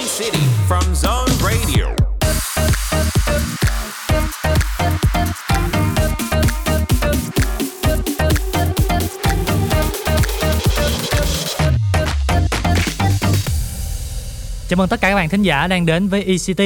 E-City from Zone Radio. Chào mừng tất cả các bạn thính giả đang đến với ECT.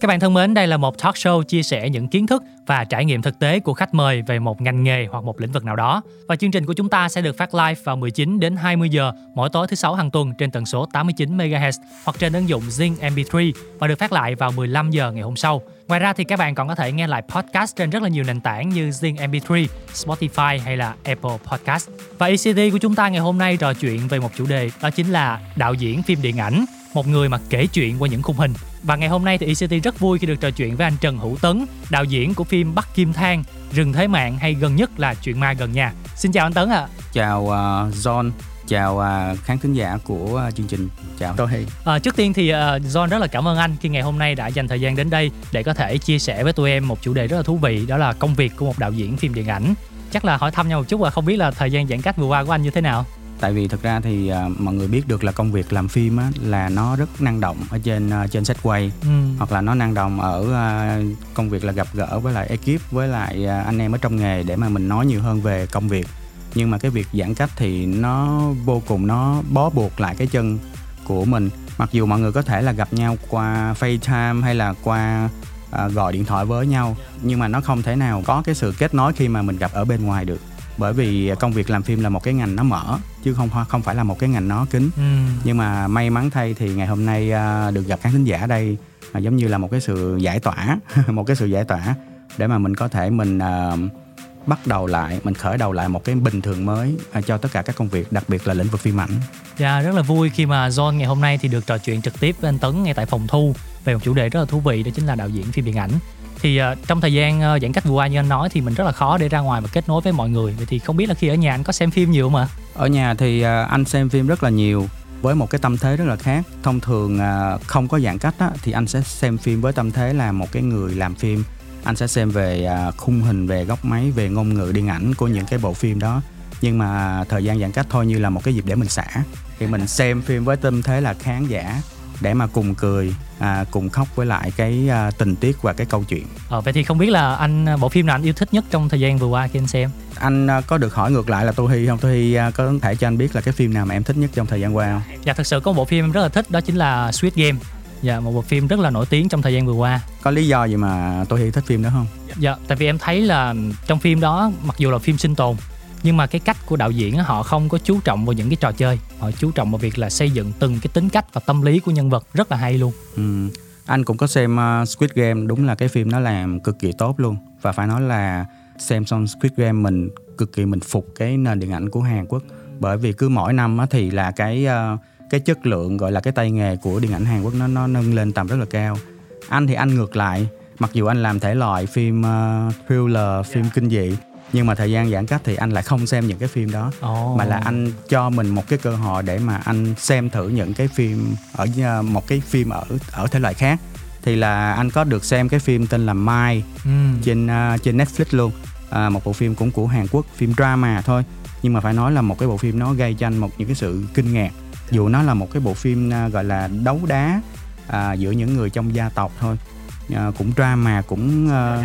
Các bạn thân mến, đây là một talk show chia sẻ những kiến thức và trải nghiệm thực tế của khách mời về một ngành nghề hoặc một lĩnh vực nào đó. Và chương trình của chúng ta sẽ được phát live vào 19 đến 20 giờ mỗi tối thứ sáu hàng tuần trên tần số 89 MHz hoặc trên ứng dụng Zing MP3 và được phát lại vào 15 giờ ngày hôm sau. Ngoài ra thì các bạn còn có thể nghe lại podcast trên rất là nhiều nền tảng như Zing MP3, Spotify hay là Apple Podcast. Và ECT của chúng ta ngày hôm nay trò chuyện về một chủ đề đó chính là đạo diễn phim điện ảnh một người mà kể chuyện qua những khung hình. Và ngày hôm nay thì ECT rất vui khi được trò chuyện với anh Trần Hữu Tấn, đạo diễn của phim Bắc Kim Thang, Rừng Thế Mạng hay gần nhất là Chuyện Ma Gần Nhà. Xin chào anh Tấn ạ. À. Chào uh, John, chào uh, khán thính giả của uh, chương trình. Chào tôi Hy. À, trước tiên thì uh, John rất là cảm ơn anh khi ngày hôm nay đã dành thời gian đến đây để có thể chia sẻ với tụi em một chủ đề rất là thú vị đó là công việc của một đạo diễn phim điện ảnh. Chắc là hỏi thăm nhau một chút và không biết là thời gian giãn cách vừa qua của anh như thế nào? Tại vì thực ra thì uh, mọi người biết được là công việc làm phim á là nó rất năng động ở trên uh, trên set quay. Ừ. hoặc là nó năng động ở uh, công việc là gặp gỡ với lại ekip với lại uh, anh em ở trong nghề để mà mình nói nhiều hơn về công việc. Nhưng mà cái việc giãn cách thì nó vô cùng nó bó buộc lại cái chân của mình. Mặc dù mọi người có thể là gặp nhau qua FaceTime hay là qua à, gọi điện thoại với nhau nhưng mà nó không thể nào có cái sự kết nối khi mà mình gặp ở bên ngoài được bởi vì công việc làm phim là một cái ngành nó mở chứ không không phải là một cái ngành nó kín ừ. nhưng mà may mắn thay thì ngày hôm nay à, được gặp khán thính giả đây à, giống như là một cái sự giải tỏa một cái sự giải tỏa để mà mình có thể mình uh, bắt đầu lại mình khởi đầu lại một cái bình thường mới uh, cho tất cả các công việc đặc biệt là lĩnh vực phim ảnh. Dạ yeah, rất là vui khi mà John ngày hôm nay thì được trò chuyện trực tiếp với anh Tấn ngay tại phòng thu về một chủ đề rất là thú vị đó chính là đạo diễn phim điện ảnh. Thì uh, trong thời gian uh, giãn cách vừa qua như anh nói thì mình rất là khó để ra ngoài và kết nối với mọi người. Vậy thì không biết là khi ở nhà anh có xem phim nhiều mà ở nhà thì uh, anh xem phim rất là nhiều với một cái tâm thế rất là khác. Thông thường uh, không có giãn cách á, thì anh sẽ xem phim với tâm thế là một cái người làm phim anh sẽ xem về uh, khung hình về góc máy về ngôn ngữ điện ảnh của những cái bộ phim đó nhưng mà thời gian giãn cách thôi như là một cái dịp để mình xả thì mình xem phim với tâm thế là khán giả để mà cùng cười à, cùng khóc với lại cái à, tình tiết và cái câu chuyện. Ờ, vậy thì không biết là anh bộ phim nào anh yêu thích nhất trong thời gian vừa qua khi anh xem? Anh à, có được hỏi ngược lại là Tô Hy không? Tô Hy à, có thể cho anh biết là cái phim nào mà em thích nhất trong thời gian qua không? Dạ thật sự có một bộ phim em rất là thích đó chính là Squid Game. Dạ một bộ phim rất là nổi tiếng trong thời gian vừa qua. Có lý do gì mà Tô Hy thích phim đó không? Dạ tại vì em thấy là trong phim đó mặc dù là phim sinh tồn nhưng mà cái cách của đạo diễn họ không có chú trọng vào những cái trò chơi họ chú trọng vào việc là xây dựng từng cái tính cách và tâm lý của nhân vật rất là hay luôn ừ. anh cũng có xem uh, Squid Game đúng là cái phim nó làm cực kỳ tốt luôn và phải nói là xem xong Squid Game mình cực kỳ mình phục cái nền điện ảnh của Hàn Quốc bởi vì cứ mỗi năm á, thì là cái uh, cái chất lượng gọi là cái tay nghề của điện ảnh Hàn Quốc nó nó nâng lên tầm rất là cao. Anh thì anh ngược lại mặc dù anh làm thể loại phim uh, thriller phim kinh dị nhưng mà thời gian giãn cách thì anh lại không xem những cái phim đó. Oh. mà là anh cho mình một cái cơ hội để mà anh xem thử những cái phim ở ờ, một cái phim ở ở thể loại khác. Thì là anh có được xem cái phim tên là Mai ừ. trên uh, trên Netflix luôn. À, một bộ phim cũng của Hàn Quốc phim drama thôi. Nhưng mà phải nói là một cái bộ phim nó gây cho anh một những cái sự kinh ngạc dù nó là một cái bộ phim uh, gọi là đấu đá uh, giữa những người trong gia tộc thôi. Uh, cũng drama cũng uh,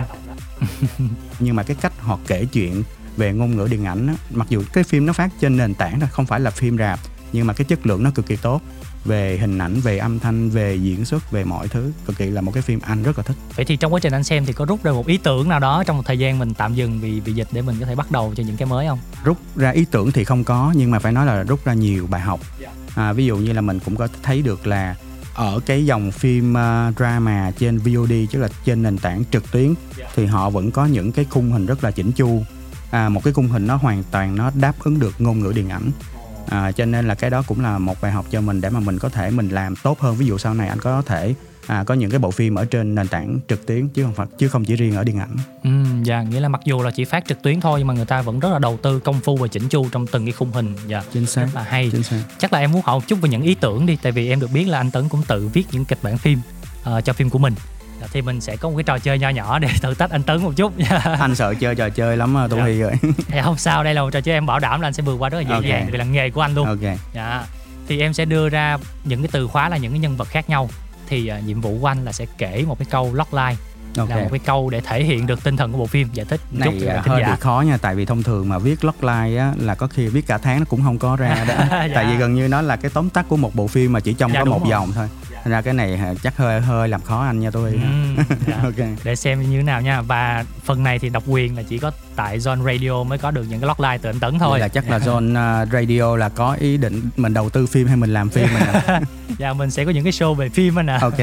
nhưng mà cái cách họ kể chuyện về ngôn ngữ điện ảnh á, mặc dù cái phim nó phát trên nền tảng thôi không phải là phim rạp nhưng mà cái chất lượng nó cực kỳ tốt. Về hình ảnh về âm thanh về diễn xuất về mọi thứ cực kỳ là một cái phim anh rất là thích. Vậy thì trong quá trình anh xem thì có rút ra một ý tưởng nào đó trong một thời gian mình tạm dừng vì vì dịch để mình có thể bắt đầu cho những cái mới không? Rút ra ý tưởng thì không có nhưng mà phải nói là rút ra nhiều bài học. Dạ. À, ví dụ như là mình cũng có thấy được là ở cái dòng phim uh, drama trên VOD tức là trên nền tảng trực tuyến thì họ vẫn có những cái khung hình rất là chỉnh chu. À, một cái khung hình nó hoàn toàn nó đáp ứng được ngôn ngữ điện ảnh. À, cho nên là cái đó cũng là một bài học cho mình để mà mình có thể mình làm tốt hơn. Ví dụ sau này anh có thể à, có những cái bộ phim ở trên nền tảng trực tuyến chứ không phải chứ không chỉ riêng ở điện ảnh. Ừ, dạ nghĩa là mặc dù là chỉ phát trực tuyến thôi nhưng mà người ta vẫn rất là đầu tư công phu và chỉnh chu trong từng cái khung hình. Dạ. Chính xác. Rất là hay. Chính xác. Chắc là em muốn hỏi một chút về những ý tưởng đi tại vì em được biết là anh Tấn cũng tự viết những kịch bản phim uh, cho phim của mình dạ, thì mình sẽ có một cái trò chơi nho nhỏ để thử tách anh Tấn một chút anh sợ chơi trò chơi lắm tôi dạ. rồi dạ, không sao đây là một trò chơi em bảo đảm là anh sẽ vượt qua rất là dễ okay. vì là nghề của anh luôn ok dạ thì em sẽ đưa ra những cái từ khóa là những cái nhân vật khác nhau thì uh, nhiệm vụ của anh là sẽ kể một cái câu logline ok. là một cái câu để thể hiện được tinh thần của bộ phim. Giải thích chút này cho à, hơi giả. bị khó nha tại vì thông thường mà viết logline á là có khi viết cả tháng nó cũng không có ra đó. Dạ. tại vì gần như nó là cái tóm tắt của một bộ phim mà chỉ trong Dạ, có một rồi. dòng thôi Thành ra cái này à, chắc hơi hơi làm khó anh nha tôi Ừm, dạ. ok. Để xem như thế nào nha. Và phần này thì độc quyền là chỉ có tại Zone Radio mới có được những cái logline từ anh Tấn thôi. Vậy là chắc là John à, Radio là có ý định mình đầu tư phim hay mình làm phim mình à? dạ mình sẽ có những cái show về phim anh ạ. Ok.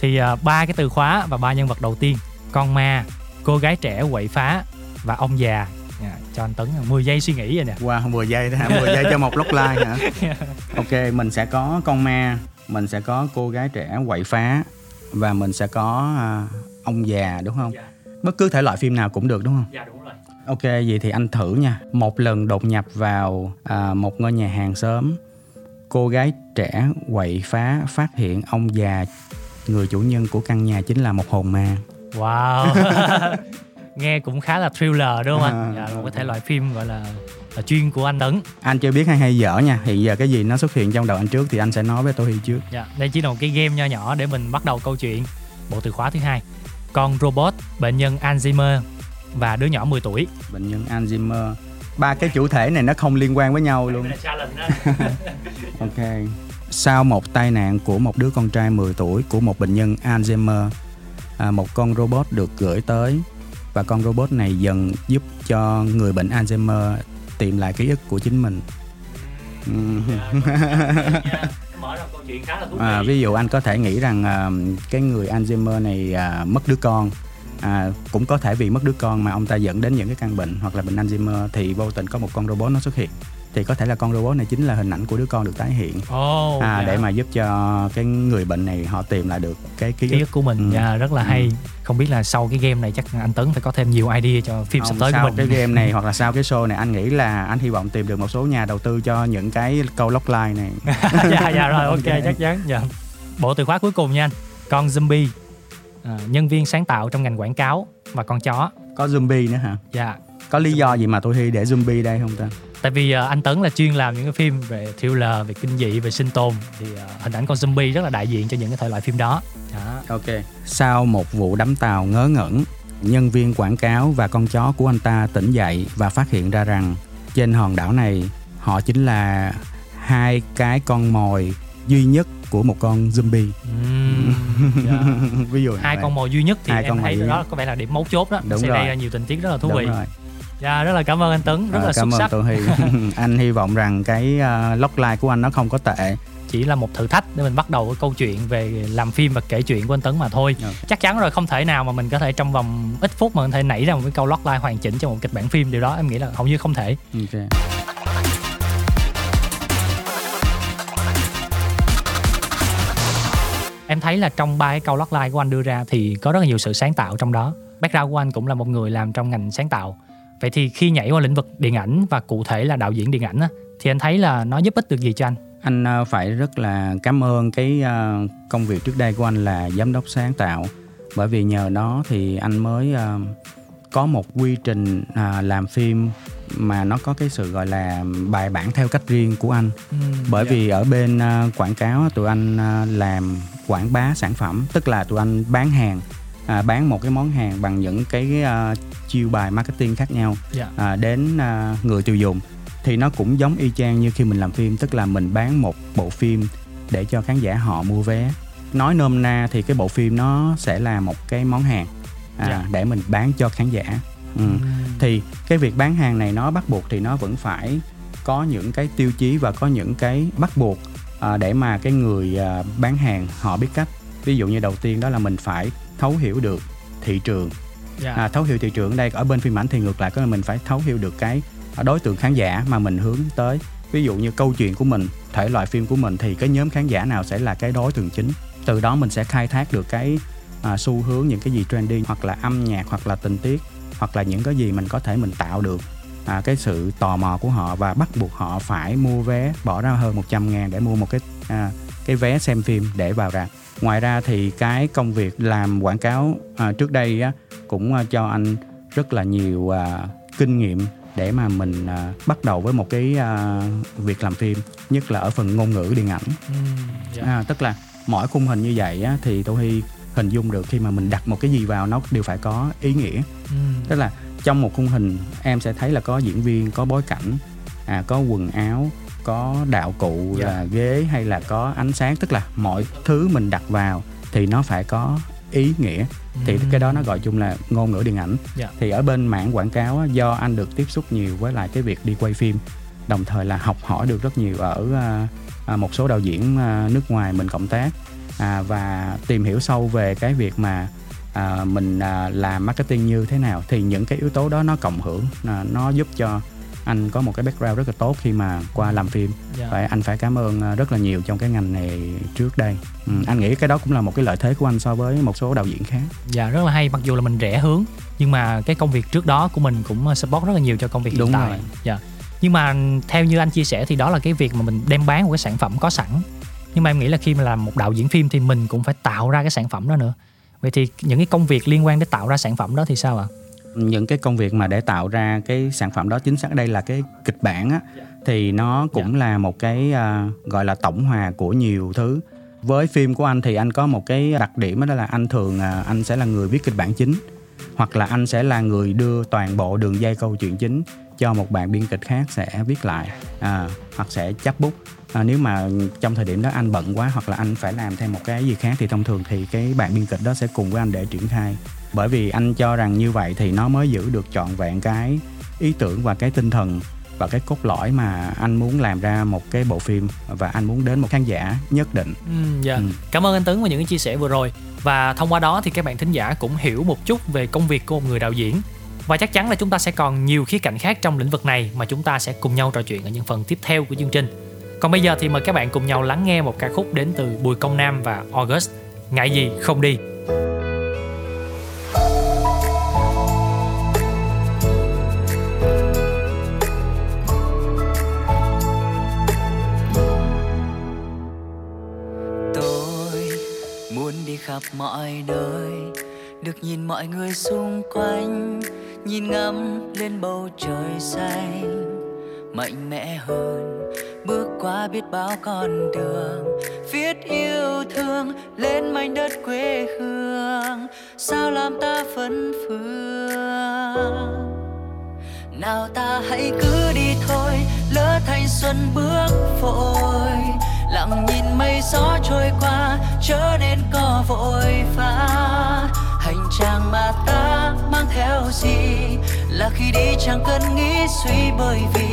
Thì à, ba cái từ khóa và ba nhân vật đầu tiên. Con ma cô gái trẻ quậy phá và ông già. Dạ, cho anh Tấn 10 giây suy nghĩ rồi nè. Qua 10 giây đó hả? 10 giây cho một logline hả? Ok mình sẽ có con ma mình sẽ có cô gái trẻ quậy phá và mình sẽ có à, ông già đúng không Dạ. bất cứ thể loại phim nào cũng được đúng không dạ đúng rồi Ok, vậy thì anh thử nha. Một lần đột nhập vào à, một ngôi nhà hàng xóm, cô gái trẻ quậy phá phát hiện ông già người chủ nhân của căn nhà chính là một hồn ma. wow nghe cũng khá là thriller đúng không anh À. dạ, một cái thể loại phim gọi là, là chuyên của anh Tấn Anh chưa biết hay hay dở nha. Hiện giờ cái gì nó xuất hiện trong đầu anh trước thì anh sẽ nói với tôi trước. Dạ, đây chỉ là một cái game nho nhỏ để mình bắt đầu câu chuyện. Bộ từ khóa thứ hai, con robot, bệnh nhân Alzheimer và đứa nhỏ 10 tuổi. Bệnh nhân Alzheimer. Ba cái chủ thể này nó không liên quan với nhau luôn. Ok. Sau một tai nạn của một đứa con trai 10 tuổi của một bệnh nhân Alzheimer, à, một con robot được gửi tới và con robot này dần giúp cho người bệnh Alzheimer tìm lại ký ức của chính mình. À, ví dụ anh có thể nghĩ rằng à, cái người Alzheimer này à, mất đứa con à, cũng có thể vì mất đứa con mà ông ta dẫn đến những cái căn bệnh hoặc là bệnh Alzheimer thì vô tình có một con robot nó xuất hiện thì có thể là con robot này chính là hình ảnh của đứa con được tái hiện Ồ, à, dạ. để mà giúp cho cái người bệnh này họ tìm lại được cái ký ký ức của mình Ừ. dạ, rất là hay. Không biết là sau cái game này chắc anh Tấn phải có thêm nhiều idea cho phim sắp Không, tới của sau mình. cái game này hoặc là sau cái show này anh nghĩ là anh hy vọng tìm được một số nhà đầu tư cho những cái câu logline này dạ dạ rồi ok, chắc chắn. Dạ. Bộ từ khóa cuối cùng nha anh. Con zombie, à, nhân viên sáng tạo trong ngành quảng cáo và con chó. có zombie nữa hả Dạ. có lý do gì mà tôi hy để zombie đây không ta tại vì ờ, anh Tấn là chuyên làm những cái phim về thriller về kinh dị về sinh tồn thì ờ, hình ảnh con zombie rất là đại diện cho những cái thể loại phim đó đó Ok. Sau một vụ đắm tàu ngớ ngẩn, nhân viên quảng cáo và con chó của anh ta tỉnh dậy và phát hiện ra rằng trên hòn đảo này họ chính là hai cái con mồi duy nhất của một con zombie. Ừm, dạ. Ví dụ hai vậy. con mồi duy nhất thì Hai em con thấy đó có vẻ là điểm mấu chốt đó Đúng sẽ rồi. gây ra nhiều tình tiết rất là thú Đúng vị rồi. Dạ rất là cảm ơn anh Tấn rất Ờ, là cảm xuất ơn sắc Tô Hy. anh hy vọng rằng cái uh, logline của anh nó không có tệ. chỉ là một thử thách để mình bắt đầu cái câu chuyện về làm phim và kể chuyện của anh Tấn mà thôi Ừ. chắc chắn rồi không thể nào mà mình có thể trong vòng ít phút mà có thể nảy ra một cái câu logline hoàn chỉnh cho một kịch bản phim điều đó em nghĩ là hầu như không thể Ok. em thấy là trong ba cái câu logline của anh đưa ra thì có rất là nhiều sự sáng tạo trong đó background của anh cũng là một người làm trong ngành sáng tạo vậy thì khi nhảy qua lĩnh vực điện ảnh và cụ thể là đạo diễn điện ảnh á, thì anh thấy là nó giúp ích được gì cho anh? Anh ờ, phải rất là cảm ơn cái ờ, công việc trước đây của anh là giám đốc sáng tạo. Bởi vì nhờ nó thì anh mới ờ, có một quy trình làm phim mà nó có cái sự gọi là bài bản theo cách riêng của anh. Bởi vì ở bên quảng cáo tụi anh làm quảng bá sản phẩm tức là tụi anh bán hàng à, bán một cái món hàng bằng những cái à, chiêu bài marketing khác nhau Dạ. à, đến à, người tiêu dùng thì nó cũng giống y chang như khi mình làm phim tức là mình bán một bộ phim để cho khán giả họ mua vé nói nôm na thì cái bộ phim nó sẽ là một cái món hàng à, Dạ. để mình bán cho khán giả ừ. thì cái việc bán hàng này nó bắt buộc thì nó vẫn phải có những cái tiêu chí và có những cái bắt buộc à, để mà cái người à, bán hàng họ biết cách ví dụ như đầu tiên đó là mình phải thấu hiểu được thị trường. Dạ. à, thấu hiểu thị trường ở đây ở bên phim ảnh thì ngược lại có là mình phải thấu hiểu được cái đối tượng khán giả mà mình hướng tới. Ví dụ như câu chuyện của mình thể loại phim của mình thì cái nhóm khán giả nào sẽ là cái đối tượng chính? Từ đó mình sẽ khai thác được cái à, xu hướng những cái gì trendy hoặc là âm nhạc hoặc là tình tiết hoặc là những cái gì mình có thể mình tạo được. À, cái sự tò mò của họ và bắt buộc họ phải mua vé bỏ ra hơn 100 ngàn để mua một cái à, cái vé xem phim để vào rạp ngoài ra thì cái công việc làm quảng cáo à, trước đây á, cũng à, cho anh rất là nhiều à, kinh nghiệm để mà mình à, bắt đầu với một cái à, việc làm phim nhất là ở phần ngôn ngữ điện ảnh Ừm, dạ. à, tức là mỗi khung hình như vậy á, thì tôi hy hình dung được khi mà mình đặt một cái gì vào nó đều phải có ý nghĩa ừ. tức là trong một khung hình em sẽ thấy là có diễn viên có bối cảnh à, có quần áo có đạo cụ Dạ. là ghế hay là có ánh sáng tức là mọi thứ mình đặt vào thì nó phải có ý nghĩa thì cái đó nó gọi chung là ngôn ngữ điện ảnh Dạ. thì ở bên mảng quảng cáo do anh được tiếp xúc nhiều với lại cái việc đi quay phim đồng thời là học hỏi được rất nhiều ở à, à, một số đạo diễn à, nước ngoài mình cộng tác à, và tìm hiểu sâu về cái việc mà mình làm marketing như thế nào thì những cái yếu tố đó nó cộng hưởng nó giúp cho anh có một cái background rất là tốt khi mà qua làm phim Dạ. phải anh phải cảm ơn à, rất là nhiều trong cái ngành này trước đây ừ, anh nghĩ cái đó cũng là một cái lợi thế của anh so với một số đạo diễn khác Dạ rất là hay mặc dù là mình rẽ hướng nhưng mà cái công việc trước đó của mình cũng uh, support rất là nhiều cho công việc hiện Đúng tại. rồi. Dạ. Nhưng mà theo như anh chia sẻ thì đó là cái việc mà mình đem bán một cái sản phẩm có sẵn. Nhưng mà em nghĩ là khi mà làm một đạo diễn phim thì mình cũng phải tạo ra cái sản phẩm đó nữa. Vậy thì những cái công việc liên quan đến tạo ra sản phẩm đó thì sao ạ? Những cái công việc mà để tạo ra cái sản phẩm đó chính xác đây là cái kịch bản á thì nó cũng là một cái à, gọi là tổng hòa của nhiều thứ. Với phim của anh thì anh có một cái đặc điểm đó là anh thường à, anh sẽ là người viết kịch bản chính hoặc là anh sẽ là người đưa toàn bộ đường dây câu chuyện chính cho một bạn biên kịch khác sẽ viết lại à, hoặc sẽ chấp bút. À, nếu mà trong thời điểm đó anh bận quá hoặc là anh phải làm thêm một cái gì khác thì thông thường thì cái bạn biên kịch đó sẽ cùng với anh để triển khai bởi vì anh cho rằng như vậy thì nó mới giữ được trọn vẹn cái ý tưởng và cái tinh thần và cái cốt lõi mà anh muốn làm ra một cái bộ phim và anh muốn đến một khán giả nhất định Ừ, dạ. Ừ. Cảm ơn anh Tấn và những chia sẻ vừa rồi. Và thông qua đó thì các bạn thính giả cũng hiểu một chút về công việc của một người đạo diễn. Và chắc chắn là chúng ta sẽ còn nhiều khía cạnh khác trong lĩnh vực này mà chúng ta sẽ cùng nhau trò chuyện ở những phần tiếp theo của chương trình. Còn bây giờ thì mời các bạn cùng nhau lắng nghe một ca khúc đến từ Bùi Công Nam và August. Ngại gì không đi. Khắp mọi nơi, được nhìn mọi người xung quanh, nhìn ngắm lên bầu trời xanh. Mạnh mẽ hơn, bước qua biết bao con đường, viết yêu thương lên mảnh đất quê hương. Sao làm ta phấn phương? Nào ta hãy cứ đi thôi, lỡ thanh xuân bước vội lặng nhìn mây gió trôi qua chớ nên có vội vã. Hành trang mà ta mang theo gì? Là khi đi chẳng cần nghĩ suy bởi vì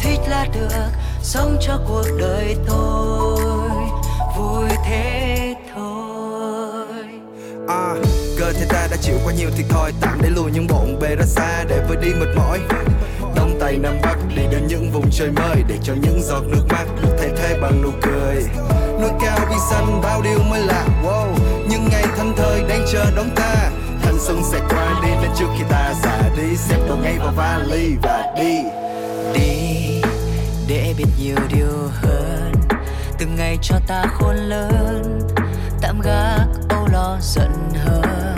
thích là được sống cho cuộc đời tôi. Vui thế thôi. À, cơ thể ta đã chịu quá nhiều thiệt thòi tạm để lùi những bộn bề ra xa để vơi đi mệt mỏi tây nam bắc, đi đến những vùng trời mới để cho những giọt nước mắt được thay thế bằng nụ cười. Núi cao vì xanh bao điều mới lạ, wow. Những ngày thân thời đang chờ đón ta. Thanh xuân sẽ qua đi nên trước khi ta già đi. Xếp đồ ngay vào vali và đi. Đi, để biết nhiều điều hơn. Từng ngày cho ta khôn lớn. Tạm gác âu lo giận hơn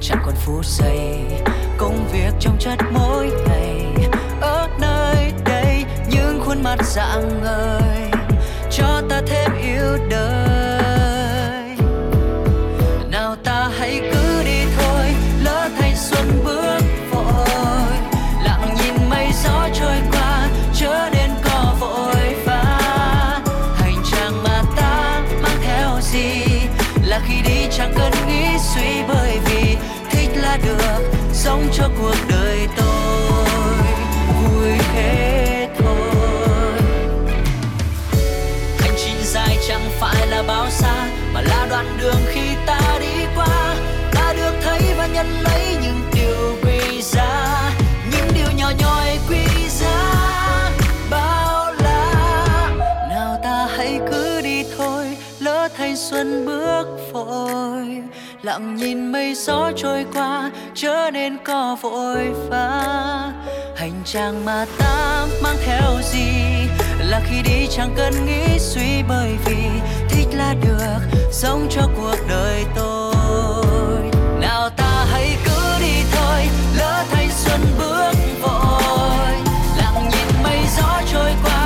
chẳng còn phút giây, công việc trong chất mỗi ngày mắt dạng ngời cho ta thêm yêu đời. Nào ta hãy cứ đi thôi, lỡ thanh xuân bước vội. Lặng nhìn mây gió trôi qua, chớ đến có vội vã hành trang mà ta mang theo gì, là khi đi chẳng cần nghĩ suy bởi vì thích là được, sống cho cuộc đời. Đoạn đường khi ta đi qua, ta được thấy và nhận lấy những điều quý giá, những điều nhỏ nhoi quý giá. Bao la, nào ta hãy cứ đi thôi, lỡ thanh xuân bước vội lặng nhìn mây gió trôi qua trở nên có vội vã. Hành trang mà ta mang theo gì? Là khi đi chẳng cần nghĩ suy bởi vì thích là được, sống cho cuộc đời tôi. Nào ta hãy cứ đi thôi, lỡ thanh xuân bước vội. Lặng nhìn mây gió trôi qua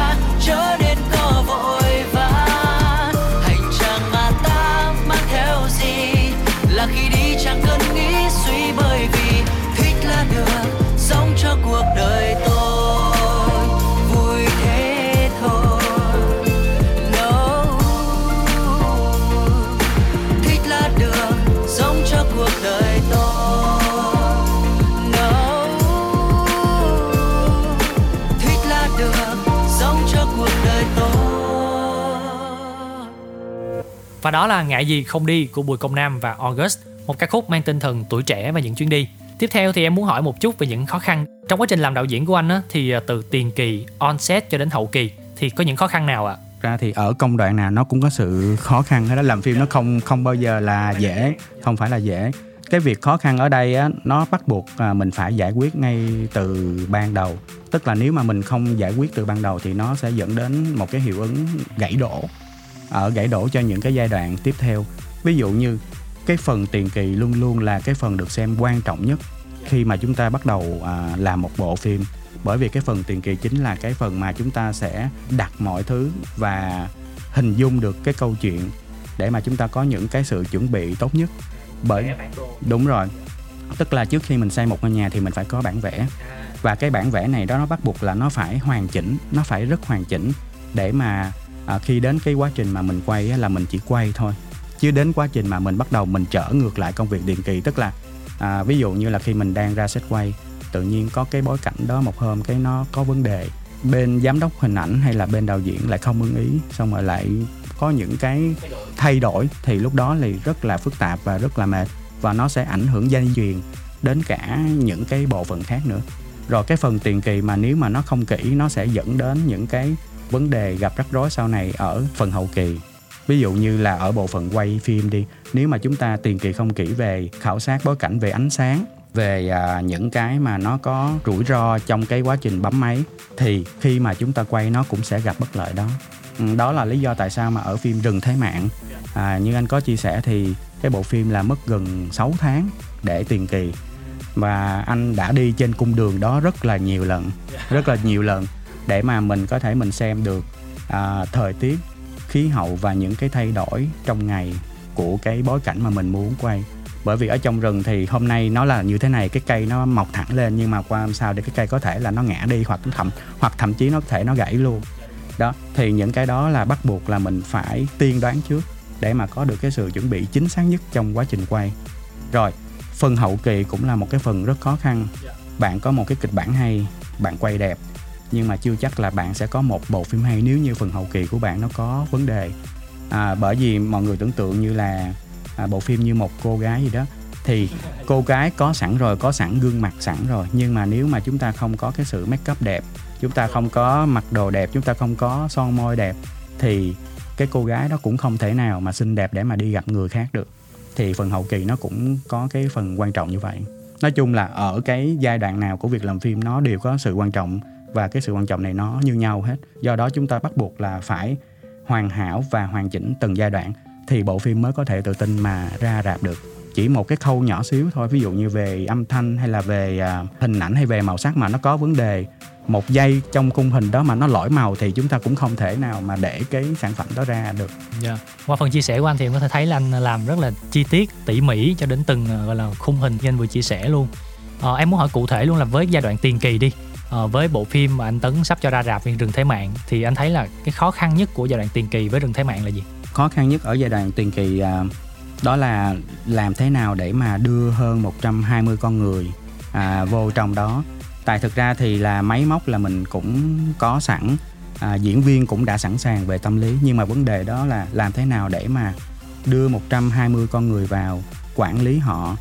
Và đó là Ngại gì không đi của Bùi Công Nam và August, một ca khúc mang tinh thần tuổi trẻ và những chuyến đi. Tiếp theo thì em muốn hỏi một chút về những khó khăn trong quá trình làm đạo diễn của anh á, thì à, từ tiền kỳ, on set cho đến hậu kỳ thì có những khó khăn nào ạ? ra thì ở công đoạn nào nó cũng có sự khó khăn đó làm phim nó không không bao giờ là dễ không phải là dễ cái việc khó khăn ở đây á nó bắt buộc à, mình phải giải quyết ngay từ ban đầu tức là nếu mà mình không giải quyết từ ban đầu thì nó sẽ dẫn đến một cái hiệu ứng gãy đổ ở gãy đổ cho những cái giai đoạn tiếp theo. Ví dụ như cái phần tiền kỳ luôn luôn là cái phần được xem quan trọng nhất khi mà chúng ta bắt đầu à, làm một bộ phim. Bởi vì cái phần tiền kỳ chính là cái phần mà chúng ta sẽ đặt mọi thứ và hình dung được cái câu chuyện để mà chúng ta có những cái sự chuẩn bị tốt nhất. Bởi đúng rồi. Tức là trước khi mình xây một ngôi nhà thì mình phải có bản vẽ. Và cái bản vẽ này đó nó bắt buộc là nó phải hoàn chỉnh nó phải rất hoàn chỉnh để mà à, khi đến cái quá trình mà mình quay á, là mình chỉ quay thôi. Chứ đến quá trình mà mình bắt đầu mình trở ngược lại công việc tiền kỳ tức là à, ví dụ như là khi mình đang ra set quay tự nhiên có cái bối cảnh đó một hôm cái nó có vấn đề bên giám đốc hình ảnh hay là bên đạo diễn lại không ưng ý xong rồi lại có những cái thay đổi thì lúc đó thì rất là phức tạp và rất là mệt và nó sẽ ảnh hưởng dây chuyền đến cả những cái bộ phận khác nữa. Rồi cái phần tiền kỳ mà nếu mà nó không kỹ nó sẽ dẫn đến những cái vấn đề gặp rắc rối sau này ở phần hậu kỳ. Ví dụ như là ở bộ phận quay phim đi nếu mà chúng ta tiền kỳ không kỹ về khảo sát bối cảnh về ánh sáng về à, những cái mà nó có rủi ro trong cái quá trình bấm máy thì khi mà chúng ta quay nó cũng sẽ gặp bất lợi đó. Ừ, đó là lý do tại sao mà ở phim rừng thế mạng à, như anh có chia sẻ thì cái bộ phim là mất gần 6 tháng để tiền kỳ. Và anh đã đi trên cung đường đó rất là nhiều lần rất là nhiều lần để mà mình có thể mình xem được à, thời tiết khí hậu và những cái thay đổi trong ngày của cái bối cảnh mà mình muốn quay. Bởi vì ở trong rừng thì hôm nay nó là như thế này cái cây nó mọc thẳng lên nhưng mà qua hôm sau thì cái cây có thể là nó ngã đi hoặc thậm hoặc thậm chí nó có thể nó gãy luôn. Đó thì những cái đó là bắt buộc là mình phải tiên đoán trước để mà có được cái sự chuẩn bị chính xác nhất trong quá trình quay. Rồi phần hậu kỳ cũng là một cái phần rất khó khăn. Bạn có một cái kịch bản hay bạn quay đẹp nhưng mà chưa chắc là bạn sẽ có một bộ phim hay nếu như phần hậu kỳ của bạn nó có vấn đề. À, bởi vì mọi người tưởng tượng như là à, bộ phim như một cô gái gì đó. Thì cô gái có sẵn rồi có sẵn gương mặt sẵn rồi. Nhưng mà nếu mà chúng ta không có cái sự make up đẹp chúng ta không có mặc đồ đẹp chúng ta không có son môi đẹp thì cái cô gái đó cũng không thể nào mà xinh đẹp để mà đi gặp người khác được. Thì phần hậu kỳ nó cũng có cái phần quan trọng như vậy. Nói chung là ở cái giai đoạn nào của việc làm phim nó đều có sự quan trọng và cái sự quan trọng này nó như nhau hết do đó chúng ta bắt buộc là phải hoàn hảo và hoàn chỉnh từng giai đoạn thì bộ phim mới có thể tự tin mà ra rạp được chỉ một cái khâu nhỏ xíu thôi ví dụ như về âm thanh hay là về à, hình ảnh hay về màu sắc mà nó có vấn đề một giây trong khung hình đó mà nó lỗi màu thì chúng ta cũng không thể nào mà để cái sản phẩm đó ra được. Yeah. Qua phần chia sẻ của anh thì em có thể thấy là anh làm rất là chi tiết, tỉ mỉ cho đến từng à, gọi là khung hình như anh vừa chia sẻ luôn. À, em muốn hỏi cụ thể luôn là với giai đoạn tiền kỳ đi, Ờ, với bộ phim mà anh Tấn sắp cho ra rạp viên rừng thế mạng thì anh thấy là cái khó khăn nhất của giai đoạn tiền kỳ với rừng thế mạng là gì? khó khăn nhất ở giai đoạn tiền kỳ à, đó là làm thế nào để mà đưa hơn 120 con người à, vô trong đó tại thực ra thì là máy móc là mình cũng có sẵn à, diễn viên cũng đã sẵn sàng về tâm lý nhưng mà vấn đề đó là làm thế nào để mà đưa 120 con người vào quản lý họ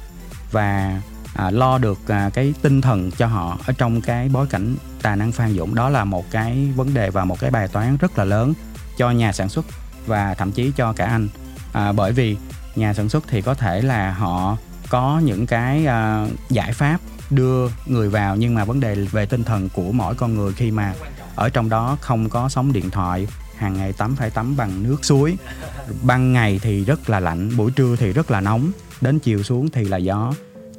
và à, lo được à, cái tinh thần cho họ ở trong cái bối cảnh tài năng phan dũng. Đó là một cái vấn đề và một cái bài toán rất là lớn cho nhà sản xuất và thậm chí cho cả anh. À, bởi vì nhà sản xuất thì có thể là họ có những cái à, giải pháp đưa người vào nhưng mà vấn đề về tinh thần của mỗi con người khi mà ở trong đó không có sóng điện thoại hàng ngày tắm phải tắm bằng nước suối. Ban ngày thì rất là lạnh buổi trưa thì rất là nóng đến chiều xuống thì là gió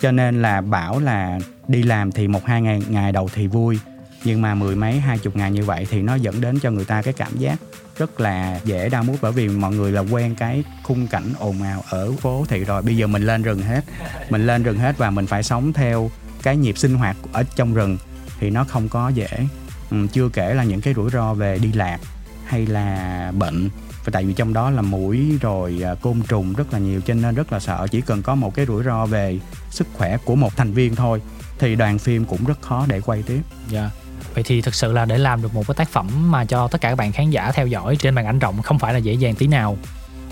cho nên là bảo là đi làm thì một hai ngày ngày đầu thì vui. Nhưng mà mười mấy hai chục ngày như vậy thì nó dẫn đến cho người ta cái cảm giác rất là dễ đau mút. Bởi vì mọi người là quen cái khung cảnh ồn ào ở phố thị rồi. Bây giờ mình lên rừng hết. Mình lên rừng hết và mình phải sống theo cái nhịp sinh hoạt ở trong rừng thì nó không có dễ. Ừ, chưa kể là những cái rủi ro về đi lạc hay là bệnh và tại vì trong đó là mũi rồi à, côn trùng rất là nhiều, cho nên rất là sợ chỉ cần có một cái rủi ro về sức khỏe của một thành viên thôi, thì đoàn phim cũng rất khó để quay tiếp. Dạ. Yeah vậy thì thực sự là để làm được một cái tác phẩm mà cho tất cả các bạn khán giả theo dõi trên màn ảnh rộng không phải là dễ dàng tí nào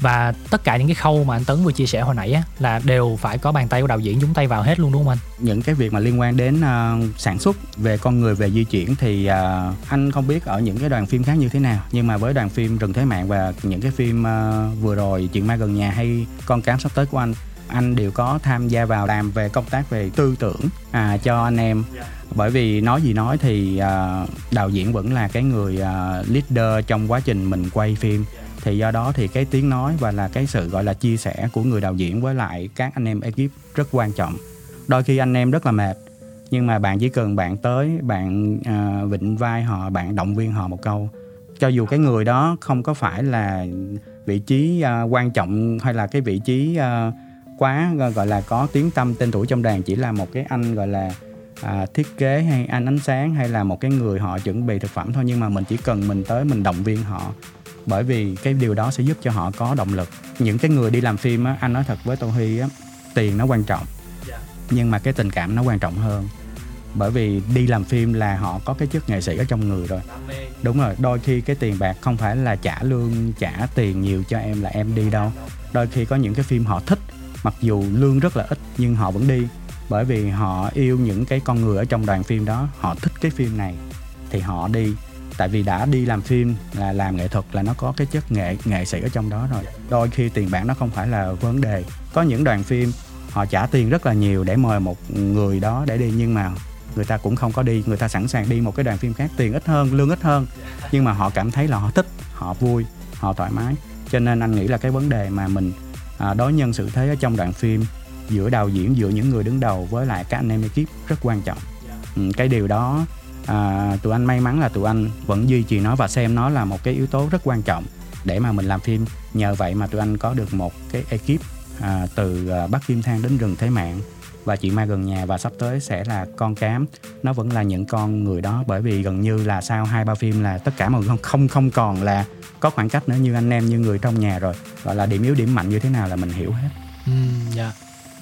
và tất cả những cái khâu mà anh Tấn vừa chia sẻ hồi nãy á là đều phải có bàn tay của đạo diễn chúng tay vào hết luôn đúng không anh? những cái việc mà liên quan đến uh, sản xuất về con người về di chuyển thì uh, anh không biết ở những cái đoàn phim khác như thế nào. Nhưng mà với đoàn phim rừng thế mạng và những cái phim uh, vừa rồi chuyện ma gần nhà hay con cám sắp tới của anh anh đều có tham gia vào làm về công tác về tư tưởng à, cho anh em. Bởi vì nói gì nói thì uh, đạo diễn vẫn là cái người uh, leader trong quá trình mình quay phim thì do đó thì cái tiếng nói và là cái sự gọi là chia sẻ của người đạo diễn với lại các anh em ekip rất quan trọng. Đôi khi anh em rất là mệt nhưng mà bạn chỉ cần bạn tới bạn uh, vịnh vai họ bạn động viên họ một câu. Cho dù cái người đó không có phải là vị trí uh, quan trọng hay là cái vị trí uh, quá gọi là có tiếng tâm tên tuổi trong đoàn chỉ là một cái anh gọi là à, thiết kế hay anh ánh sáng hay là một cái người họ chuẩn bị thực phẩm thôi nhưng mà mình chỉ cần mình tới mình động viên họ bởi vì cái điều đó sẽ giúp cho họ có động lực. Những cái người đi làm phim á anh nói thật với tô huy á tiền nó quan trọng. Nhưng mà cái tình cảm nó quan trọng hơn. Bởi vì đi làm phim là họ có cái chất nghệ sĩ ở trong người rồi. Đúng rồi đôi khi cái tiền bạc không phải là trả lương trả tiền nhiều cho em là em đi đâu. Đôi khi có những cái phim họ thích mặc dù lương rất là ít nhưng họ vẫn đi. Bởi vì họ yêu những cái con người ở trong đoàn phim đó họ thích cái phim này thì họ đi tại vì đã đi làm phim là làm nghệ thuật là nó có cái chất nghệ nghệ sĩ ở trong đó rồi. Đôi khi tiền bạc nó không phải là vấn đề. Có những đoàn phim họ trả tiền rất là nhiều để mời một người đó để đi nhưng mà người ta cũng không có đi. Người ta sẵn sàng đi một cái đoàn phim khác tiền ít hơn lương ít hơn. Nhưng mà họ cảm thấy là họ thích họ vui họ thoải mái. Cho nên anh nghĩ là cái vấn đề mà mình à, đối nhân xử thế ở trong đoàn phim giữa đạo diễn giữa những người đứng đầu với lại các anh em ekip rất quan trọng. Ừ, cái điều đó à, tụi anh may mắn là tụi anh vẫn duy trì nó và xem nó là một cái yếu tố rất quan trọng để mà mình làm phim. Nhờ vậy mà tụi anh có được một cái ekip à, từ à, bắc kim thang đến rừng thế mạng. Và chị ma gần nhà và sắp tới sẽ là con cám. Nó vẫn là những con người đó bởi vì gần như là sau hai ba phim là tất cả mọi người không không không còn là có khoảng cách nữa như anh em như người trong nhà rồi. Gọi là điểm yếu điểm mạnh như thế nào là mình hiểu hết. Ừ, dạ.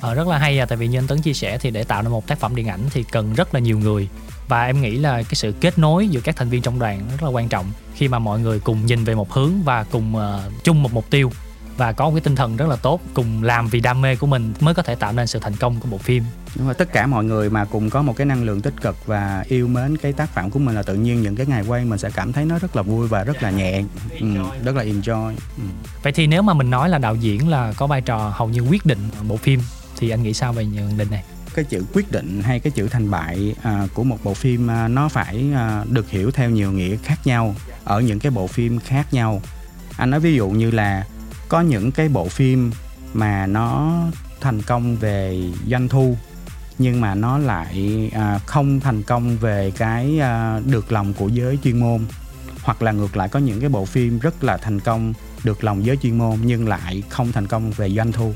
Ờ, rất là hay à, tại vì như anh Tấn chia sẻ thì để tạo nên một tác phẩm điện ảnh thì cần rất là nhiều người và em nghĩ là cái sự kết nối giữa các thành viên trong đoàn rất là quan trọng khi mà mọi người cùng nhìn về một hướng và cùng uh, chung một mục tiêu và có một cái tinh thần rất là tốt cùng làm vì đam mê của mình mới có thể tạo nên sự thành công của bộ phim. Đúng rồi tất cả mọi người mà cùng có một cái năng lượng tích cực và yêu mến cái tác phẩm của mình là tự nhiên những cái ngày quay mình sẽ cảm thấy nó rất là vui và rất là nhẹ. Ừ, rất là enjoy. Ừ. vậy thì nếu mà mình nói là đạo diễn là có vai trò hầu như quyết định bộ phim thì anh nghĩ sao về nhận định này cái chữ quyết định hay cái chữ thành bại à, của một bộ phim à, nó phải à, được hiểu theo nhiều nghĩa khác nhau ở những cái bộ phim khác nhau. Anh nói ví dụ như là có những cái bộ phim mà nó thành công về doanh thu nhưng mà nó lại à, không thành công về cái à, được lòng của giới chuyên môn hoặc là ngược lại có những cái bộ phim rất là thành công được lòng giới chuyên môn nhưng lại không thành công về doanh thu.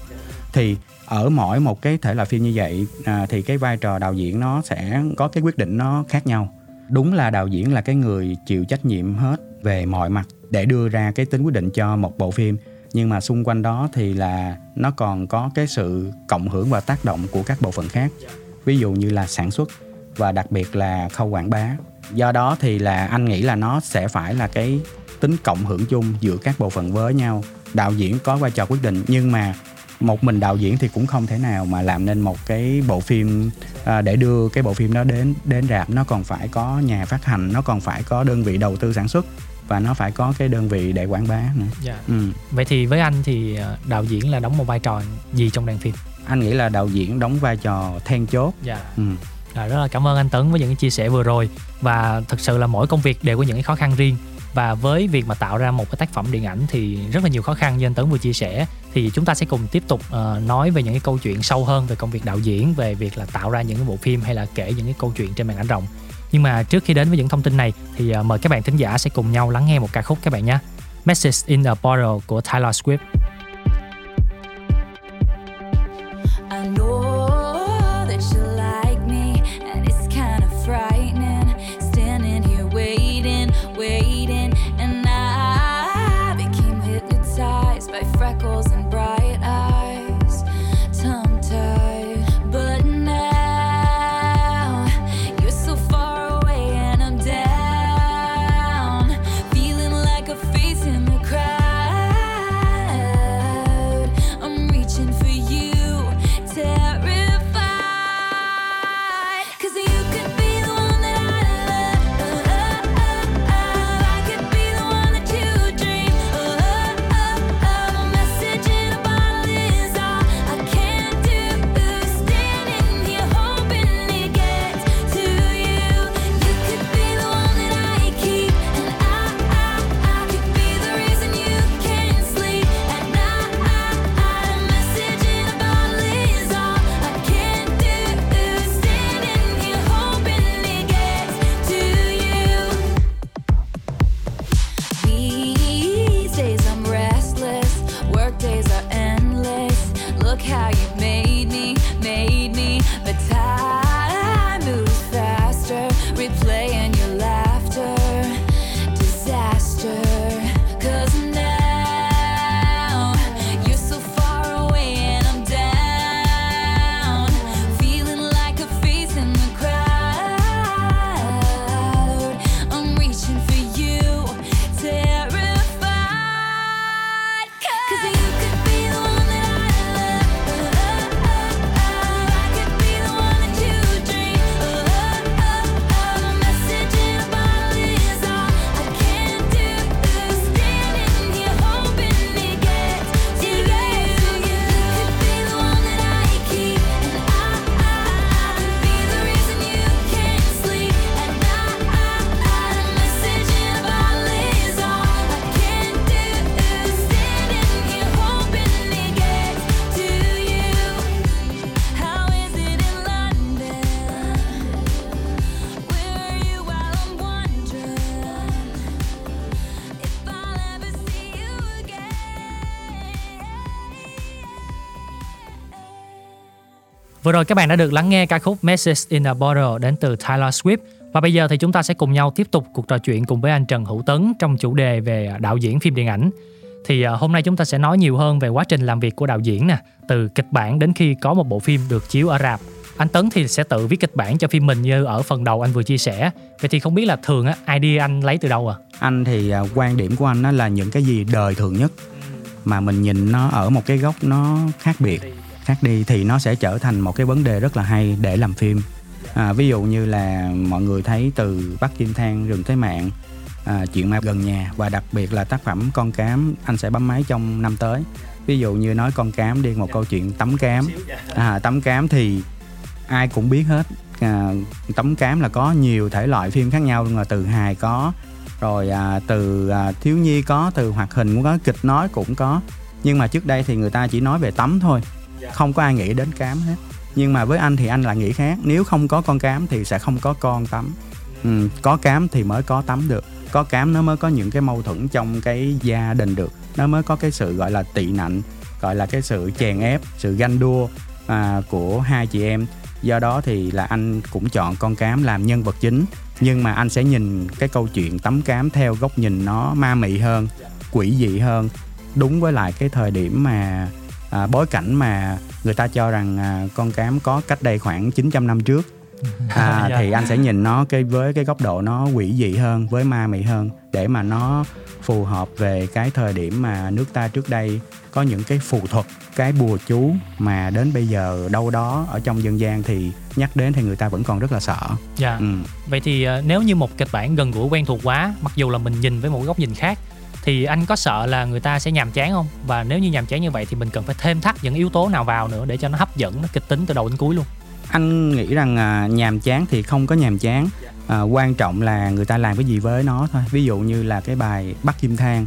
Thì ở mỗi một cái thể loại phim như vậy à, thì cái vai trò đạo diễn nó sẽ có cái quyết định nó khác nhau. Đúng là đạo diễn là cái người chịu trách nhiệm hết về mọi mặt để đưa ra cái tính quyết định cho một bộ phim. Nhưng mà xung quanh đó thì là nó còn có cái sự cộng hưởng và tác động của các bộ phận khác. Ví dụ như là sản xuất và đặc biệt là khâu quảng bá. Do đó thì là anh nghĩ là nó sẽ phải là cái tính cộng hưởng chung giữa các bộ phận với nhau. Đạo diễn có vai trò quyết định nhưng mà một mình đạo diễn thì cũng không thể nào mà làm nên một cái bộ phim à, để đưa cái bộ phim đó đến đến rạp nó còn phải có nhà phát hành nó còn phải có đơn vị đầu tư sản xuất và nó phải có cái đơn vị để quảng bá nữa. Dạ. Ừ. Vậy thì với anh thì à, đạo diễn là đóng một vai trò gì trong đoàn phim? Anh nghĩ là đạo diễn đóng vai trò then chốt. Dạ. Ừ. À, rất là cảm ơn anh Tấn với những chia sẻ vừa rồi và thực sự là mỗi công việc đều có những cái khó khăn riêng và với việc mà tạo ra một cái tác phẩm điện ảnh thì rất là nhiều khó khăn như anh Tấn vừa chia sẻ thì chúng ta sẽ cùng tiếp tục uh, nói về những cái câu chuyện sâu hơn về công việc đạo diễn về việc là tạo ra những cái bộ phim hay là kể những cái câu chuyện trên màn ảnh rộng. Nhưng mà trước khi đến với những thông tin này thì uh, mời các bạn thính giả sẽ cùng nhau lắng nghe một ca khúc các bạn nhé. Message in a Bottle của Taylor Swift. Rồi các bạn đã được lắng nghe ca khúc Message in a Bottle đến từ Taylor Swift và bây giờ thì chúng ta sẽ cùng nhau tiếp tục cuộc trò chuyện cùng với anh Trần Hữu Tấn trong chủ đề về à, đạo diễn phim điện ảnh. Thì à, hôm nay chúng ta sẽ nói nhiều hơn về quá trình làm việc của đạo diễn nè, từ kịch bản đến khi có một bộ phim được chiếu ở rạp. Anh Tấn thì sẽ tự viết kịch bản cho phim mình như ở phần đầu anh vừa chia sẻ. Vậy thì không biết là thường á idea anh lấy từ đâu à? anh thì à, quan điểm của anh đó là những cái gì đời thường nhất mà mình nhìn nó ở một cái góc nó khác biệt khác đi thì nó sẽ trở thành một cái vấn đề rất là hay để làm phim. À, ví dụ như là mọi người thấy từ bắc kim thang rừng thế mạng à, chuyện ma gần nhà và đặc biệt là tác phẩm con cám anh sẽ bấm máy trong năm tới. Ví dụ như nói con cám đi một câu chuyện tắm cám. À, tắm cám thì ai cũng biết hết. À, tấm cám là có nhiều thể loại phim khác nhau là từ hài có rồi à, từ à, thiếu nhi có từ hoạt hình cũng có kịch nói cũng có. Nhưng mà trước đây thì người ta chỉ nói về tắm thôi không có ai nghĩ đến cám hết. Nhưng mà với anh thì anh lại nghĩ khác. Nếu không có con cám thì sẽ không có con tắm. Ừ, có cám thì mới có tắm được. Có cám nó mới có những cái mâu thuẫn trong cái gia đình được. Nó mới có cái sự gọi là tị nạnh gọi là cái sự chèn ép sự ganh đua à, của hai chị em. Do đó thì là anh cũng chọn con cám làm nhân vật chính. Nhưng mà anh sẽ nhìn cái câu chuyện tắm cám theo góc nhìn nó ma mị hơn quỷ dị hơn. Đúng với lại cái thời điểm mà à, bối cảnh mà người ta cho rằng à, con cám có cách đây khoảng 900 năm trước à, Dạ. thì anh sẽ nhìn nó cái với cái góc độ nó quỷ dị hơn với ma mị hơn để mà nó phù hợp về cái thời điểm mà nước ta trước đây có những cái phù thuật cái bùa chú mà đến bây giờ đâu đó ở trong dân gian thì nhắc đến thì người ta vẫn còn rất là sợ Dạ. ừ. Vậy thì ờ, nếu như một kịch bản gần gũi quen thuộc quá, mặc dù là mình nhìn với một góc nhìn khác thì anh có sợ là người ta sẽ nhàm chán không? Và nếu như nhàm chán như vậy thì mình cần phải thêm thắt những yếu tố nào vào nữa để cho nó hấp dẫn, nó kịch tính từ đầu đến cuối luôn. anh nghĩ rằng à, nhàm chán thì không có nhàm chán. À, quan trọng là người ta làm cái gì với nó thôi. Ví dụ như là cái bài bắt kim thang.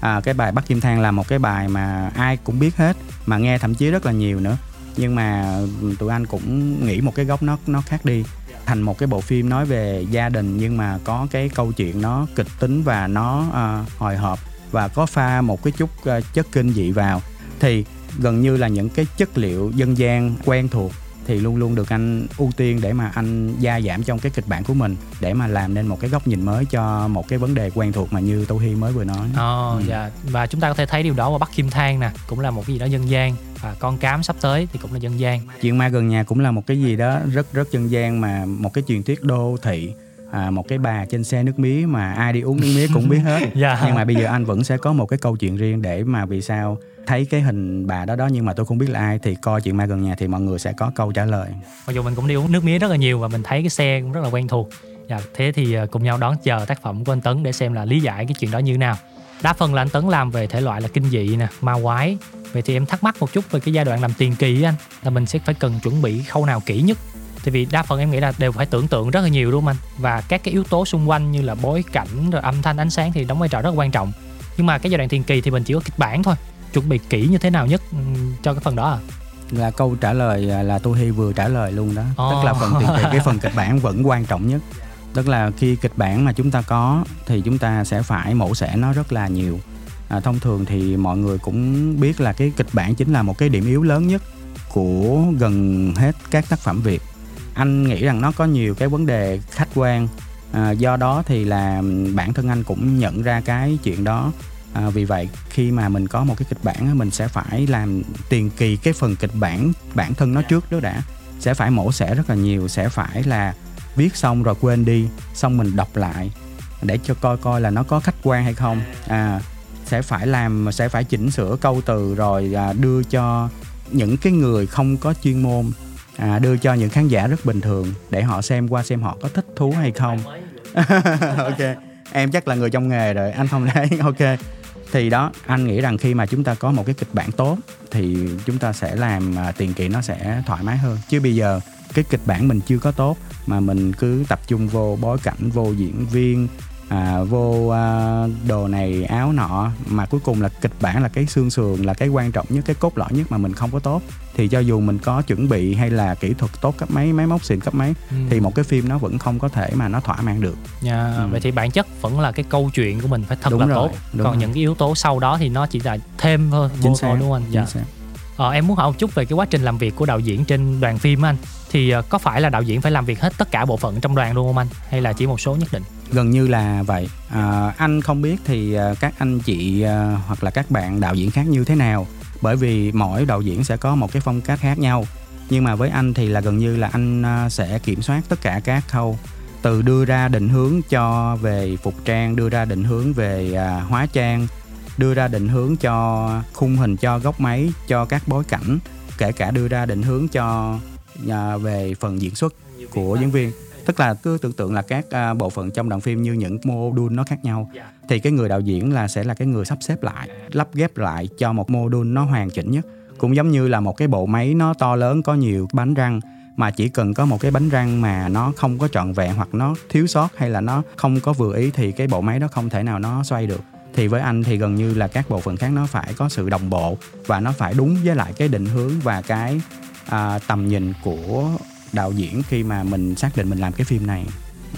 À, cái bài bắt kim thang là một cái bài mà ai cũng biết hết mà nghe thậm chí rất là nhiều nữa. Nhưng mà ừ, tụi anh cũng nghĩ một cái góc nó nó khác đi thành một cái bộ phim nói về gia đình nhưng mà có cái câu chuyện nó kịch tính và nó uh, hồi hộp và có pha một cái chút uh, chất kinh dị vào. Thì gần như là những cái chất liệu dân gian quen thuộc thì luôn luôn được anh ưu tiên để mà anh gia giảm trong cái kịch bản của mình để mà làm nên một cái góc nhìn mới cho một cái vấn đề quen thuộc mà như Tô Hi mới vừa nói. Ồ, Ừ. dạ. Và chúng ta có thể thấy điều đó qua Bắc Kim Thang nè, cũng là một cái gì đó dân gian và con cám sắp tới thì cũng là dân gian. Chuyện ma gần nhà cũng là một cái gì đó rất rất dân gian mà một cái truyền thuyết đô thị à, một cái bà trên xe nước mía mà ai đi uống nước mía cũng biết hết Dạ. nhưng mà bây giờ anh vẫn sẽ có một cái câu chuyện riêng để mà vì sao thấy cái hình bà đó đó nhưng mà tôi không biết là ai thì coi chuyện ma gần nhà thì mọi người sẽ có câu trả lời Mặc dù mình cũng đi uống nước mía rất là nhiều và mình thấy cái xe cũng rất là quen thuộc. Dạ, thế thì ờ, cùng nhau đón chờ tác phẩm của anh Tấn để xem là lý giải cái chuyện đó như thế nào. Đa phần là anh Tấn làm về thể loại là kinh dị nè, ma quái. Vậy thì em thắc mắc một chút về cái giai đoạn làm tiền kỳ anh là mình sẽ phải cần chuẩn bị khâu nào kỹ nhất. Tại vì đa phần em nghĩ là đều phải tưởng tượng rất là nhiều đúng không anh? Và các cái yếu tố xung quanh như là bối cảnh rồi âm thanh ánh sáng thì đóng vai trò rất là quan trọng. Nhưng mà cái giai đoạn tiền kỳ thì mình chỉ có kịch bản thôi. Chuẩn bị kỹ như thế nào nhất ừm, cho cái phần đó à? là câu trả lời à, là Tô Hi vừa trả lời luôn đó. Ồ. tức là phần tiền kỳ cái phần kịch bản vẫn quan trọng nhất. Tức là khi kịch bản mà chúng ta có thì chúng ta sẽ phải mổ xẻ nó rất là nhiều. À, thông thường thì mọi người cũng biết là cái kịch bản chính là một cái điểm yếu lớn nhất của gần hết các tác phẩm Việt. Anh nghĩ rằng nó có nhiều cái vấn đề khách quan. À, do đó thì là bản thân anh cũng nhận ra cái chuyện đó à, vì vậy khi mà mình có một cái kịch bản á, mình sẽ phải làm tiền kỳ cái phần kịch bản bản thân nó trước đó đã. Sẽ phải mổ xẻ rất là nhiều sẽ phải là viết xong rồi quên đi xong mình đọc lại để cho coi coi là nó có khách quan hay không. À sẽ phải làm sẽ phải chỉnh sửa câu từ rồi à, đưa cho những cái người không có chuyên môn à, đưa cho những khán giả rất bình thường để họ xem qua xem họ có thích thú hay không. Ok em chắc là người trong nghề rồi anh không thấy ok thì đó, anh nghĩ rằng khi mà chúng ta có một cái kịch bản tốt thì chúng ta sẽ làm à, tiền kỳ nó sẽ thoải mái hơn. Chứ bây giờ cái kịch bản mình chưa có tốt mà mình cứ tập trung vô bối cảnh, vô diễn viên à, vô à, đồ này áo nọ mà cuối cùng là kịch bản là cái xương sườn là cái quan trọng nhất cái cốt lõi nhất mà mình không có tốt thì cho dù mình có chuẩn bị hay là kỹ thuật tốt cấp mấy máy móc xịn cấp mấy Ừ. thì một cái phim nó vẫn không có thể mà nó thỏa mãn được Dạ, Ừ. vậy thì bản chất vẫn là cái câu chuyện của mình phải thật Đúng là rồi, tốt. đúng Còn rồi. những cái yếu tố sau đó thì nó chỉ là thêm thôi, chính thôi xác đúng không anh? Dạ. Ờ, em muốn hỏi một chút về cái quá trình làm việc của đạo diễn trên đoàn phim anh thì ờ, có phải là đạo diễn phải làm việc hết tất cả bộ phận trong đoàn luôn không anh hay là chỉ một số nhất định gần như là vậy. À, anh không biết thì à, các anh chị à, hoặc là các bạn đạo diễn khác như thế nào. Bởi vì mỗi đạo diễn sẽ có một cái phong cách khác nhau. Nhưng mà với anh thì là gần như là anh à, sẽ kiểm soát tất cả các khâu. Từ đưa ra định hướng cho về phục trang đưa ra định hướng về hóa trang đưa ra định hướng cho khung hình cho góc máy cho các bối cảnh kể cả đưa ra định hướng cho về phần diễn xuất của diễn viên tức là cứ tưởng tượng là các à, bộ phận trong đoạn phim như những module nó khác nhau. Thì cái người đạo diễn là sẽ là cái người sắp xếp lại lắp ghép lại cho một module nó hoàn chỉnh nhất. Cũng giống như là một cái bộ máy nó to lớn có nhiều bánh răng mà chỉ cần có một cái bánh răng mà nó không có trọn vẹn hoặc nó thiếu sót hay là nó không có vừa ý thì cái bộ máy đó không thể nào nó xoay được. Thì với anh thì gần như là các bộ phận khác nó phải có sự đồng bộ và nó phải đúng với lại cái định hướng và cái à, tầm nhìn của đạo diễn khi mà mình xác định mình làm cái phim này.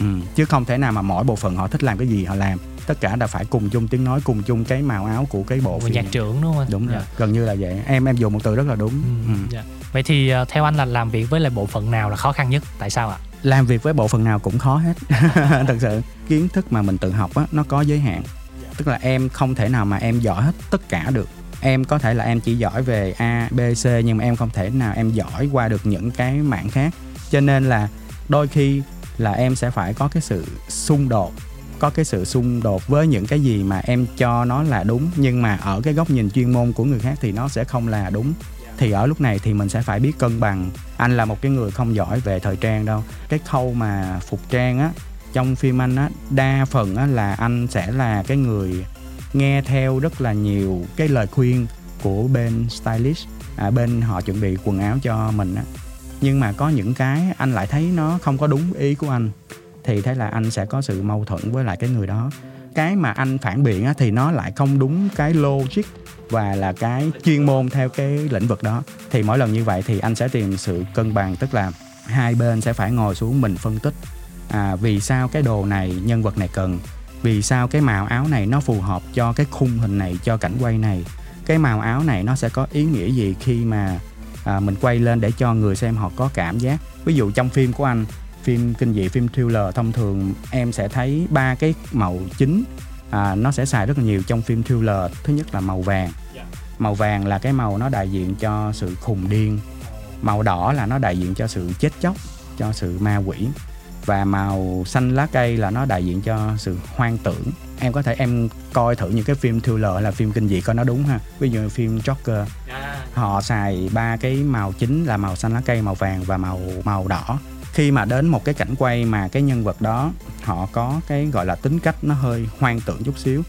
Ừ. chứ không thể nào mà mỗi bộ phận họ thích làm cái gì họ làm. Tất cả đã phải cùng chung tiếng nói cùng chung cái màu áo của cái bộ một phim. nhạc trưởng đúng không anh? Đúng rồi Dạ. gần như là vậy. Em em dùng một từ rất là đúng. Ừ, ừ. dạ. vậy thì ờ, theo anh là làm việc với lại bộ phận nào là khó khăn nhất? Tại sao ạ? Làm việc với bộ phận nào cũng khó hết. Thật sự kiến thức mà mình tự học á nó có giới hạn. Tức là em không thể nào mà em giỏi hết tất cả được. Em có thể là em chỉ giỏi về a b c nhưng mà em không thể nào em giỏi qua được những cái mảng khác cho nên là đôi khi là em sẽ phải có cái sự xung đột có cái sự xung đột với những cái gì mà em cho nó là đúng nhưng mà ở cái góc nhìn chuyên môn của người khác thì nó sẽ không là đúng. Thì ở lúc này thì mình sẽ phải biết cân bằng. Anh là một cái người không giỏi về thời trang đâu. Cái khâu mà phục trang á trong phim anh á đa phần á là anh sẽ là cái người nghe theo rất là nhiều cái lời khuyên của bên stylist à, bên họ chuẩn bị quần áo cho mình á nhưng mà có những cái anh lại thấy nó không có đúng ý của anh thì thế là anh sẽ có sự mâu thuẫn với lại cái người đó. Cái mà anh phản biện á, thì nó lại không đúng cái logic và là cái chuyên môn theo cái lĩnh vực đó. Thì mỗi lần như vậy thì anh sẽ tìm sự cân bằng tức là hai bên sẽ phải ngồi xuống mình phân tích. À, vì sao cái đồ này nhân vật này cần? Vì sao cái màu áo này nó phù hợp cho cái khung hình này cho cảnh quay này? Cái màu áo này nó sẽ có ý nghĩa gì khi mà à, mình quay lên để cho người xem họ có cảm giác. Ví dụ trong phim của anh phim kinh dị phim thriller thông thường em sẽ thấy ba cái màu chính. À, nó sẽ xài rất là nhiều trong phim thriller. Thứ nhất là màu vàng. Màu vàng là cái màu nó đại diện cho sự khùng điên. Màu đỏ là nó đại diện cho sự chết chóc cho sự ma quỷ. Và màu xanh lá cây là nó đại diện cho sự hoang tưởng em có thể em coi thử những cái phim thriller hay là phim kinh dị coi nó đúng ha. Ví dụ như phim Joker. Họ xài ba cái màu chính là màu xanh lá cây màu vàng và màu màu đỏ. Khi mà đến một cái cảnh quay mà cái nhân vật đó họ có cái gọi là tính cách nó hơi hoang tưởng chút xíu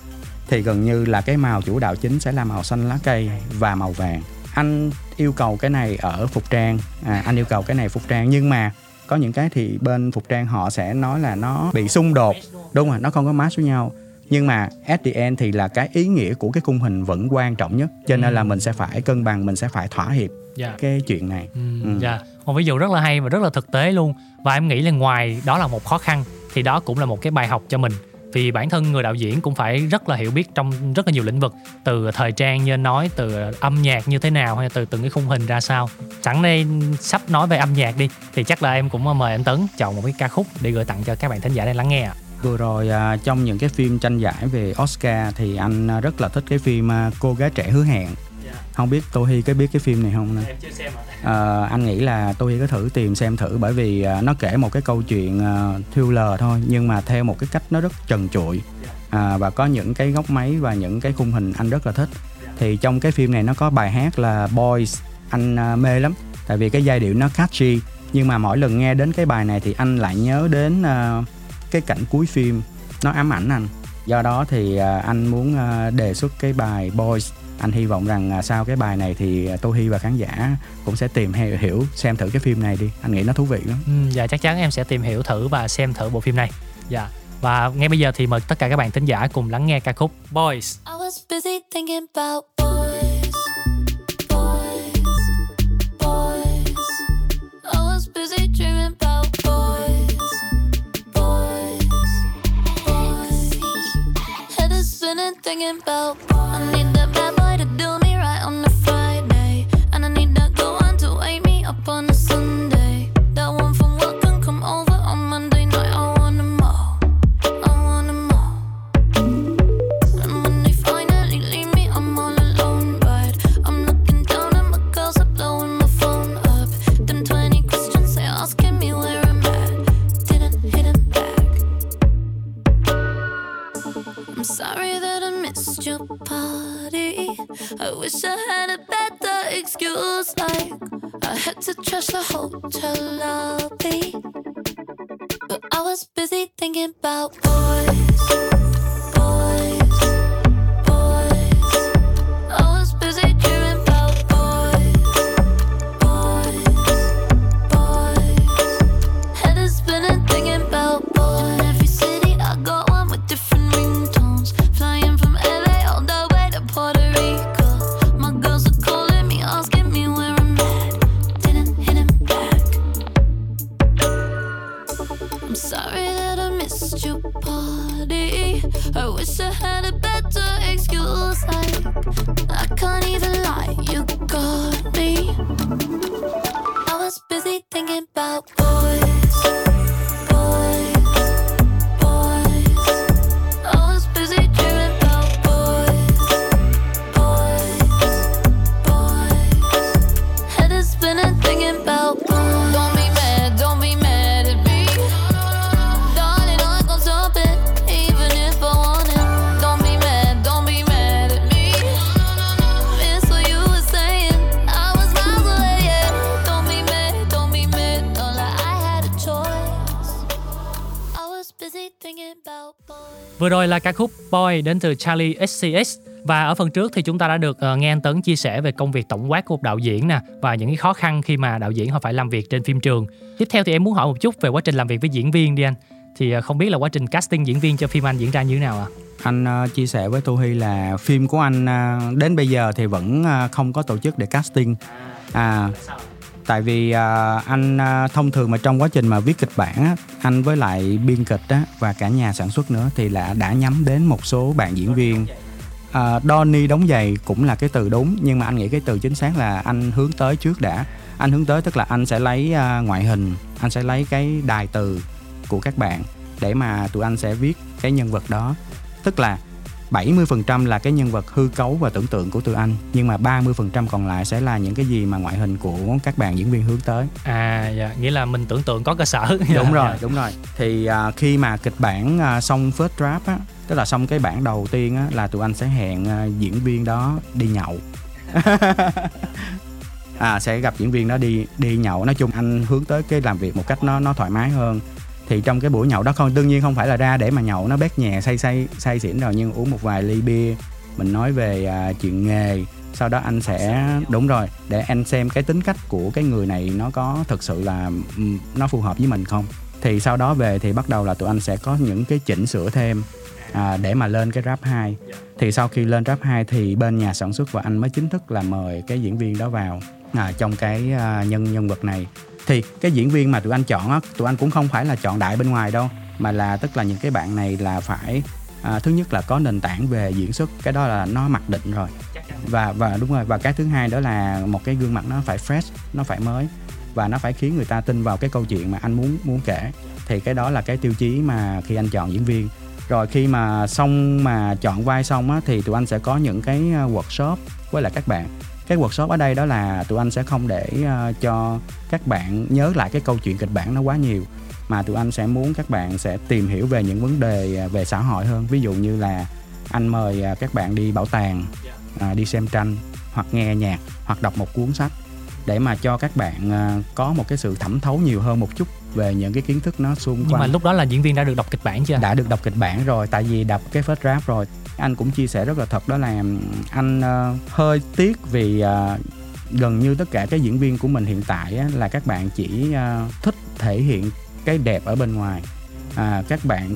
thì gần như là cái màu chủ đạo chính sẽ là màu xanh lá cây và màu vàng. Anh yêu cầu cái này ở phục trang. À, anh yêu cầu cái này phục trang. Nhưng mà có những cái thì bên phục trang họ sẽ nói là nó bị xung đột. Đúng rồi nó không có match với nhau nhưng mà at the end thì là cái ý nghĩa của cái khung hình vẫn quan trọng nhất. Cho nên là mình sẽ phải cân bằng mình sẽ phải thỏa hiệp dạ. cái chuyện này. Ừ, Ừ. Dạ, một ví dụ rất là hay và rất là thực tế luôn. Và em nghĩ là ngoài đó là một khó khăn thì đó cũng là một cái bài học cho mình. Vì bản thân người đạo diễn cũng phải rất là hiểu biết trong rất là nhiều lĩnh vực từ thời trang như anh nói từ âm nhạc như thế nào hay từ từng cái khung hình ra sao. Sẵn đây sắp nói về âm nhạc đi thì chắc là em cũng mời anh Tấn chọn một cái ca khúc để gửi tặng cho các bạn thính giả đang lắng nghe ạ vừa rồi à, trong những cái phim tranh giải về Oscar thì anh à, rất là thích cái phim à, cô gái trẻ hứa hẹn. Không biết Tô Hi có biết cái phim này không nè? Em chưa xem Ờ, anh nghĩ là tôi có thử tìm xem thử bởi vì à, nó kể một cái câu chuyện à, thriller thôi nhưng mà theo một cái cách nó rất trần trụi. À, và có những cái góc máy và những cái khung hình anh rất là thích. Thì trong cái phim này nó có bài hát là Boys anh à, mê lắm. Tại vì cái giai điệu nó catchy nhưng mà mỗi lần nghe đến cái bài này thì anh lại nhớ đến à, cái cảnh cuối phim nó ám ảnh anh. Do đó thì à, anh muốn à, đề xuất cái bài Boys. Anh hy vọng rằng à, sau cái bài này thì Tô Hi và khán giả cũng sẽ tìm hiểu, hiểu xem thử cái phim này đi. Anh nghĩ nó thú vị lắm. Ừ, dạ chắc chắn em sẽ tìm hiểu thử và xem thử bộ phim này. Dạ. Và ngay bây giờ thì mời tất cả các bạn thính giả cùng lắng nghe ca khúc Boys. I was busy thinking about boys, Head is spinning thinking about I need Vừa rồi là ca khúc Boy đến từ Charlie XCX và ở phần trước thì chúng ta đã được uh, nghe anh Tấn chia sẻ về công việc tổng quát của một đạo diễn nè và những cái khó khăn khi mà đạo diễn họ phải làm việc trên phim trường. Tiếp theo thì em muốn hỏi một chút về quá trình làm việc với diễn viên đi anh. Thì uh, không biết là quá trình casting diễn viên cho phim anh diễn ra như thế nào ạ? anh uh, chia sẻ với Tu Hy là phim của anh uh, đến bây giờ thì vẫn uh, không có tổ chức để casting à tại vì ờ, anh ờ, thông thường mà trong quá trình mà viết kịch bản á, anh với lại biên kịch á, và cả nhà sản xuất nữa thì là đã nhắm đến một số bạn diễn viên. À, Donny đóng giày cũng là cái từ đúng nhưng mà anh nghĩ cái từ chính xác là anh hướng tới trước đã. Anh hướng tới tức là anh sẽ lấy à, ngoại hình anh sẽ lấy cái đài từ của các bạn để mà tụi anh sẽ viết cái nhân vật đó. Tức là 70% là cái nhân vật hư cấu và tưởng tượng của tụi anh nhưng mà 30% còn lại sẽ là những cái gì mà ngoại hình của các bạn diễn viên hướng tới. À dạ, nghĩa là mình tưởng tượng có cơ sở. đúng rồi Dạ. đúng rồi. Thì à, khi mà kịch bản à, xong first draft á tức là xong cái bản đầu tiên á là tụi anh sẽ hẹn à, diễn viên đó đi nhậu. À sẽ gặp diễn viên đó đi đi nhậu. Nói chung anh hướng tới cái làm việc một cách nó nó thoải mái hơn thì trong cái buổi nhậu đó không đương nhiên không phải là ra để mà nhậu nó bét nhè say say say xỉn rồi nhưng uống một vài ly bia. Mình nói về à, chuyện nghề sau đó anh sẽ đúng rồi để anh xem cái tính cách của cái người này nó có thực sự là nó phù hợp với mình không. Thì sau đó về thì bắt đầu là tụi anh sẽ có những cái chỉnh sửa thêm à, để mà lên cái rap 2 thì sau khi lên rap 2 thì bên nhà sản xuất và anh mới chính thức là mời cái diễn viên đó vào à, trong cái à, nhân nhân vật này thì cái diễn viên mà tụi anh chọn á tụi anh cũng không phải là chọn đại bên ngoài đâu mà là tức là những cái bạn này là phải à, thứ nhất là có nền tảng về diễn xuất cái đó là nó mặc định rồi. Và và đúng rồi và cái thứ hai đó là một cái gương mặt nó phải fresh nó phải mới và nó phải khiến người ta tin vào cái câu chuyện mà anh muốn muốn kể. Thì cái đó là cái tiêu chí mà khi anh chọn diễn viên. Rồi khi mà xong mà chọn vai xong á thì tụi anh sẽ có những cái à, workshop với lại các bạn cái workshop ở đây đó là tụi anh sẽ không để uh, cho các bạn nhớ lại cái câu chuyện kịch bản nó quá nhiều mà tụi anh sẽ muốn các bạn sẽ tìm hiểu về những vấn đề uh, về xã hội hơn. Ví dụ như là anh mời uh, các bạn đi bảo tàng uh, đi xem tranh hoặc nghe nhạc hoặc đọc một cuốn sách để mà cho các bạn uh, có một cái sự thẩm thấu nhiều hơn một chút về những cái kiến thức nó xung Nhưng mà quanh. lúc đó là diễn viên đã được đọc kịch bản chưa? đã được đọc kịch bản rồi tại vì đọc cái first draft rồi anh cũng chia sẻ rất là thật đó là anh uh, hơi tiếc vì uh, gần như tất cả các diễn viên của mình hiện tại á, là các bạn chỉ uh, thích thể hiện cái đẹp ở bên ngoài. À, các bạn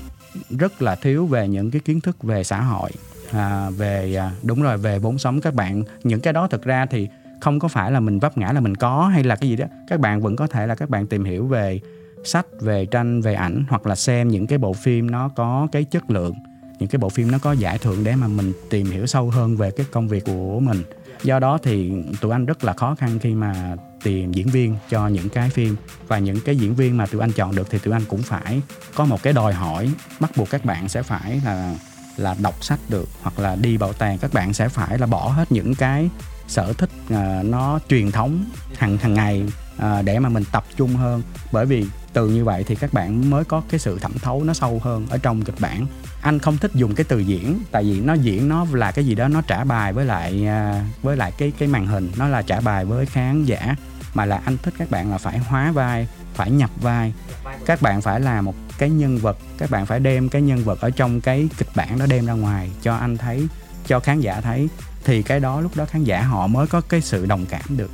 rất là thiếu về những cái kiến thức về xã hội à, về à, đúng rồi về vốn sống. Các bạn những cái đó thực ra thì không có phải là mình vấp ngã là mình có hay là cái gì đó. Các bạn vẫn có thể là các bạn tìm hiểu về sách về tranh về ảnh hoặc là xem những cái bộ phim nó có cái chất lượng những cái bộ phim nó có giải thưởng để mà mình tìm hiểu sâu hơn về cái công việc của mình. Do đó thì tụi anh rất là khó khăn khi mà tìm diễn viên cho những cái phim. Và những cái diễn viên mà tụi anh chọn được thì tụi anh cũng phải có một cái đòi hỏi bắt buộc các bạn sẽ phải là là đọc sách được hoặc là đi bảo tàng các bạn sẽ phải là bỏ hết những cái sở thích uh, nó truyền thống hàng hàng ngày uh, để mà mình tập trung hơn. Bởi vì từ như vậy thì các bạn mới có cái sự thẩm thấu nó sâu hơn ở trong kịch bản. Anh không thích dùng cái từ diễn, tại vì nó diễn nó là cái gì đó nó trả bài với lại à, với lại cái cái màn hình, nó là trả bài với khán giả. Mà là anh thích các bạn là phải hóa vai, phải nhập vai. Các bạn phải là một cái nhân vật, các bạn phải đem cái nhân vật ở trong cái kịch bản đó đem ra ngoài cho anh thấy, cho khán giả thấy. Thì cái đó lúc đó khán giả họ mới có cái sự đồng cảm được.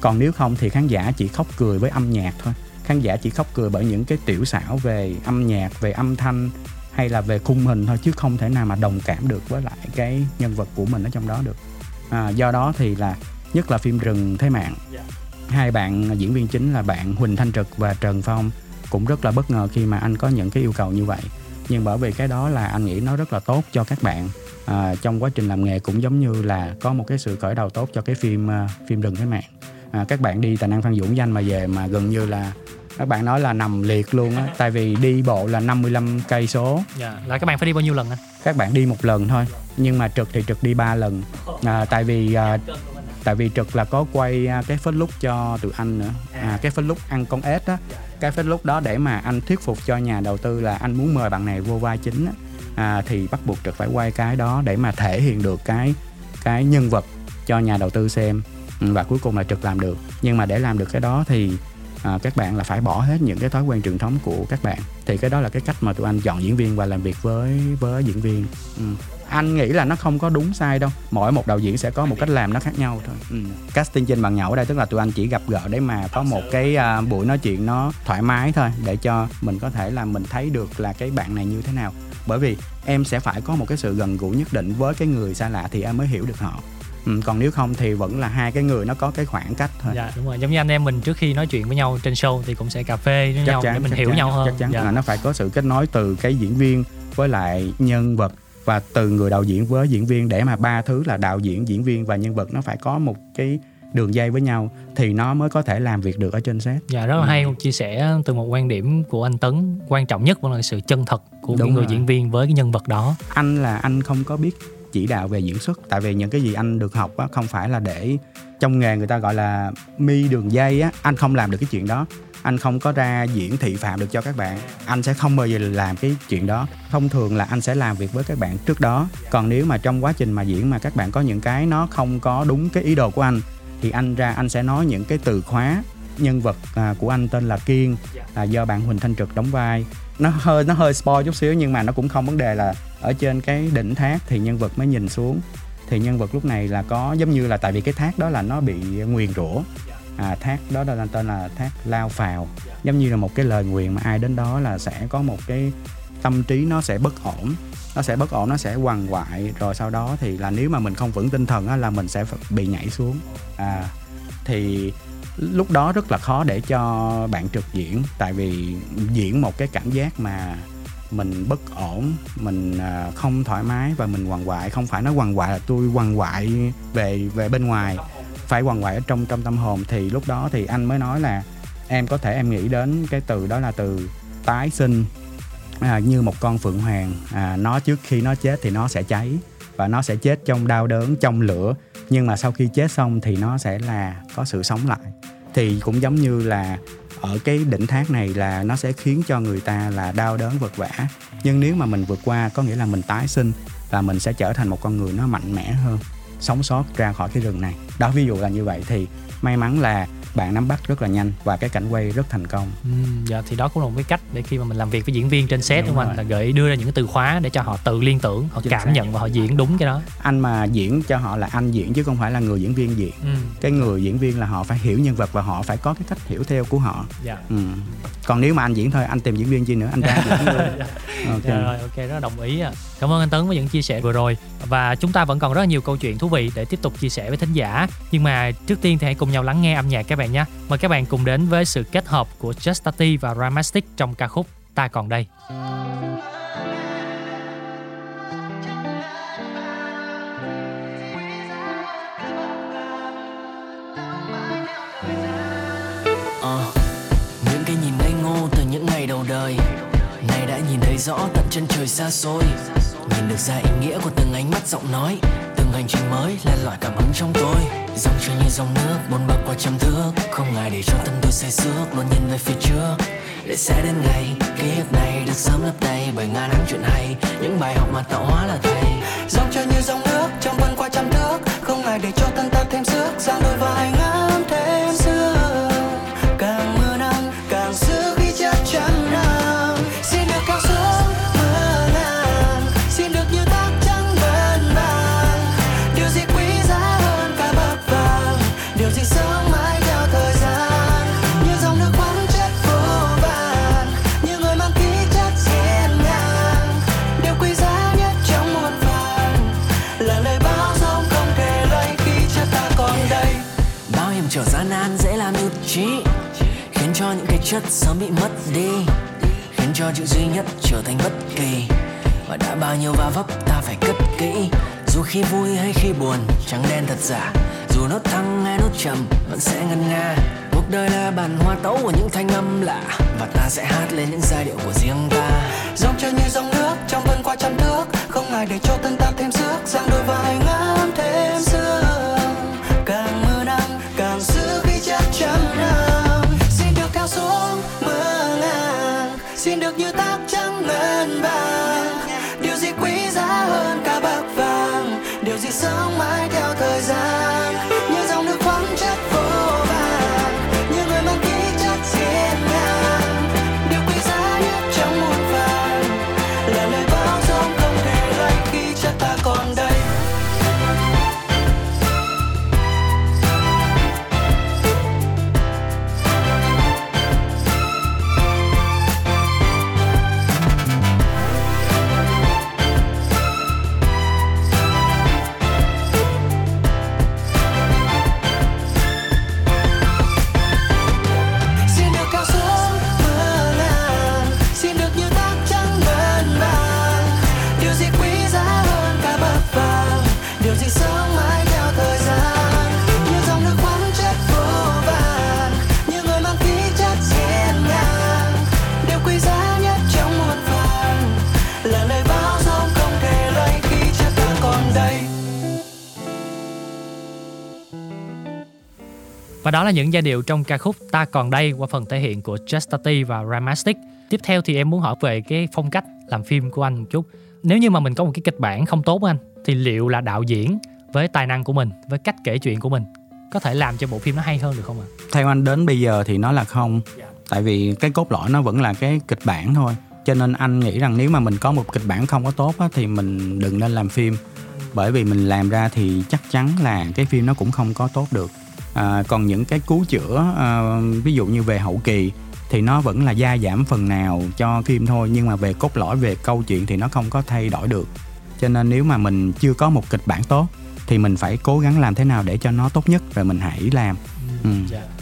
Còn nếu không thì khán giả chỉ khóc cười với âm nhạc thôi khán giả chỉ khóc cười bởi những cái tiểu xảo về âm nhạc về âm thanh hay là về khung hình thôi chứ không thể nào mà đồng cảm được với lại cái nhân vật của mình ở trong đó được. À, do đó thì là nhất là phim rừng thế mạng. Hai bạn diễn viên chính là bạn Huỳnh Thanh Trực và Trần Phong. Cũng rất là bất ngờ khi mà anh có những cái yêu cầu như vậy. Nhưng bởi vì cái đó là anh nghĩ nó rất là tốt cho các bạn. À, trong quá trình làm nghề cũng giống như là có một cái sự khởi đầu tốt cho cái phim uh, phim rừng thế mạng à, các bạn đi tài năng phan dũng danh mà về mà gần như là các bạn nói là nằm liệt luôn á. Tại vì đi bộ là 55 cây số. Dạ là các bạn phải đi bao nhiêu lần anh? Các bạn đi một lần thôi nhưng mà trực thì trực đi ba lần. À, tại vì à, tại vì trực là có quay à, cái phết lúc cho tụi anh nữa. À, cái phết lúc ăn con ếch á. Cái phết lúc đó để mà anh thuyết phục cho nhà đầu tư là anh muốn mời bạn này vô vai chính á. À, thì bắt buộc trực phải quay cái đó để mà thể hiện được cái cái nhân vật cho nhà đầu tư xem Ừ, và cuối cùng là trực làm được. Nhưng mà để làm được cái đó thì à, các bạn là phải bỏ hết những cái thói quen truyền thống của các bạn. Thì cái đó là cái cách mà tụi anh chọn diễn viên và làm việc với với diễn viên. Ừ. anh nghĩ là nó không có đúng sai đâu. Mỗi một đạo diễn sẽ có một cách làm nó khác nhau thôi. Ừ. casting trên bàn nhậu ở đây tức là tụi anh chỉ gặp gỡ để mà có một cái à, buổi nói chuyện nó thoải mái thôi để cho mình có thể là mình thấy được là cái bạn này như thế nào. Bởi vì em sẽ phải có một cái sự gần gũi nhất định với cái người xa lạ thì em mới hiểu được họ ừ, còn nếu không thì vẫn là hai cái người nó có cái khoảng cách thôi. Dạ đúng rồi. Giống như anh em mình trước khi nói chuyện với nhau trên show thì cũng sẽ cà phê với nhau để mình hiểu chắn, nhau hơn. chắc chắn. Dạ. là nó phải có sự kết nối từ cái diễn viên với lại nhân vật và từ người đạo diễn với diễn viên để mà ba thứ là đạo diễn diễn viên và nhân vật nó phải có một cái đường dây với nhau thì nó mới có thể làm việc được ở trên set. Dạ rất là Ừ. hay một chia sẻ từ một quan điểm của anh Tấn. Quan trọng nhất vẫn là sự chân thật của Đúng những người rồi. diễn viên với cái nhân vật đó. Anh là anh không có biết chỉ đạo về diễn xuất. Tại vì những cái gì anh được học á không phải là để trong nghề người ta gọi là mi đường dây á anh không làm được cái chuyện đó. Anh không có ra diễn thị phạm được cho các bạn. Anh sẽ không bao giờ làm cái chuyện đó. Thông thường là anh sẽ làm việc với các bạn trước đó. Còn nếu mà trong quá trình mà diễn mà các bạn có những cái nó không có đúng cái ý đồ của anh thì anh ra anh sẽ nói những cái từ khóa nhân vật à, của anh tên là kiên là do bạn huỳnh thanh trực đóng vai. Nó hơi nó hơi spoil chút xíu nhưng mà nó cũng không vấn đề là ở trên cái đỉnh thác thì nhân vật mới nhìn xuống. Thì nhân vật lúc này là có giống như là tại vì cái thác đó là nó bị nguyền rủa. À, thác đó là tên là thác lao phào. Giống như là một cái lời nguyền mà ai đến đó là sẽ có một cái tâm trí nó sẽ bất ổn. Nó sẽ bất ổn nó sẽ quằn quại. Rồi sau đó thì là nếu mà mình không vững tinh thần á, là mình sẽ bị nhảy xuống. À thì lúc đó rất là khó để cho bạn trực diễn. Tại vì diễn một cái cảm giác mà mình bất ổn mình à, không thoải mái và mình quằn quại. Không phải nói quằn quại là tôi quằn quại về về bên ngoài phải quằn quại ở trong trong tâm hồn. Thì lúc đó thì anh mới nói là em có thể em nghĩ đến cái từ đó là từ tái sinh à, như một con phượng hoàng. À, nó trước khi nó chết thì nó sẽ cháy và nó sẽ chết trong đau đớn trong lửa. Nhưng mà sau khi chết xong thì nó sẽ là có sự sống lại. Thì cũng giống như là ở cái đỉnh thác này là nó sẽ khiến cho người ta là đau đớn vật vã nhưng nếu mà mình vượt qua, có nghĩa là mình tái sinh và mình sẽ trở thành một con người nó mạnh mẽ hơn, sống sót ra khỏi cái rừng này. Đó, ví dụ là như vậy thì may mắn là bạn nắm bắt rất là nhanh và cái cảnh quay rất thành công. Ừ, dạ thì đó cũng là một cái cách để khi mà mình làm việc với diễn viên trên set Đúng đúng không anh? là gợi đưa ra những cái từ khóa để cho họ tự liên tưởng họ Chính cảm xác. nhận và họ diễn đúng cái đó. Anh mà diễn cho họ là anh diễn chứ không phải là người diễn viên diễn. Ừ, cái người diễn viên là họ phải hiểu nhân vật và họ phải có cái cách hiểu theo của họ. Dạ. Ừ. còn nếu mà anh diễn thôi anh tìm diễn viên chi nữa anh ra diễn luôn. Ok. Dạ rồi, ok, rất là đồng ý. Cảm ơn anh Tấn với những chia sẻ vừa rồi. Và chúng ta vẫn còn rất là nhiều câu chuyện thú vị để tiếp tục chia sẻ với thính giả. Nhưng mà trước tiên thì hãy cùng nhau lắng nghe âm nhạc các bạn nhé. Mời các bạn cùng đến với sự kết hợp của Justati và Ramastic trong ca khúc Ta còn đây. Ờ, những cái nhìn ngây ngô từ những ngày đầu đời nay đã nhìn thấy rõ tận chân trời xa xôi Nhìn được ra ý nghĩa của từng ánh mắt giọng nói hành trình mới là loại cảm hứng trong tôi. Dòng trời như dòng nước bồn bạc qua trăm thước. Không ngại để cho tâm tôi say sước Luôn nhìn về phía trước. Để sẽ đến ngày, ký ức này được sớm lấp đầy bởi ngàn năm chuyện hay. Những bài học mà tạo hóa là thầy. Dòng chơi như dòng nước, trong vân qua trăm thước. Không ngại để cho thân ta thêm sức giang đôi vai ngắm cho những cái chất sớm bị mất đi, khiến cho chữ duy nhất trở thành bất kỳ. Và đã bao nhiêu va vấp, ta phải cất kỹ. Dù khi vui hay khi buồn, trắng đen thật giả. Dù nốt thăng hay nốt trầm vẫn sẽ ngân nga. Cuộc đời là bản hoa tấu của những thanh âm lạ, và ta sẽ hát lên những giai điệu của riêng ta. Dòng chơi như dòng nước, trong vân qua trăm thước, không ngại để cho tân ta thêm sức giang đôi vai ngang đó là những giai điệu trong ca khúc Ta còn đây qua phần thể hiện của Justati và Ramastic. Tiếp theo thì em muốn hỏi về cái phong cách làm phim của anh một chút. Nếu như mà mình có một cái kịch bản không tốt anh thì liệu là đạo diễn với tài năng của mình, với cách kể chuyện của mình có thể làm cho bộ phim nó hay hơn được không ạ? theo anh đến bây giờ thì nó là không tại vì cái cốt lõi nó vẫn là cái kịch bản thôi cho nên anh nghĩ rằng nếu mà mình có một kịch bản không có tốt á, thì mình đừng nên làm phim bởi vì mình làm ra thì chắc chắn là cái phim nó cũng không có tốt được à, còn những cái cứu chữa à, ví dụ như về hậu kỳ thì nó vẫn là gia giảm phần nào cho phim thôi nhưng mà về cốt lõi về câu chuyện thì nó không có thay đổi được cho nên nếu mà mình chưa có một kịch bản tốt thì mình phải cố gắng làm thế nào để cho nó tốt nhất rồi mình hãy làm ừ.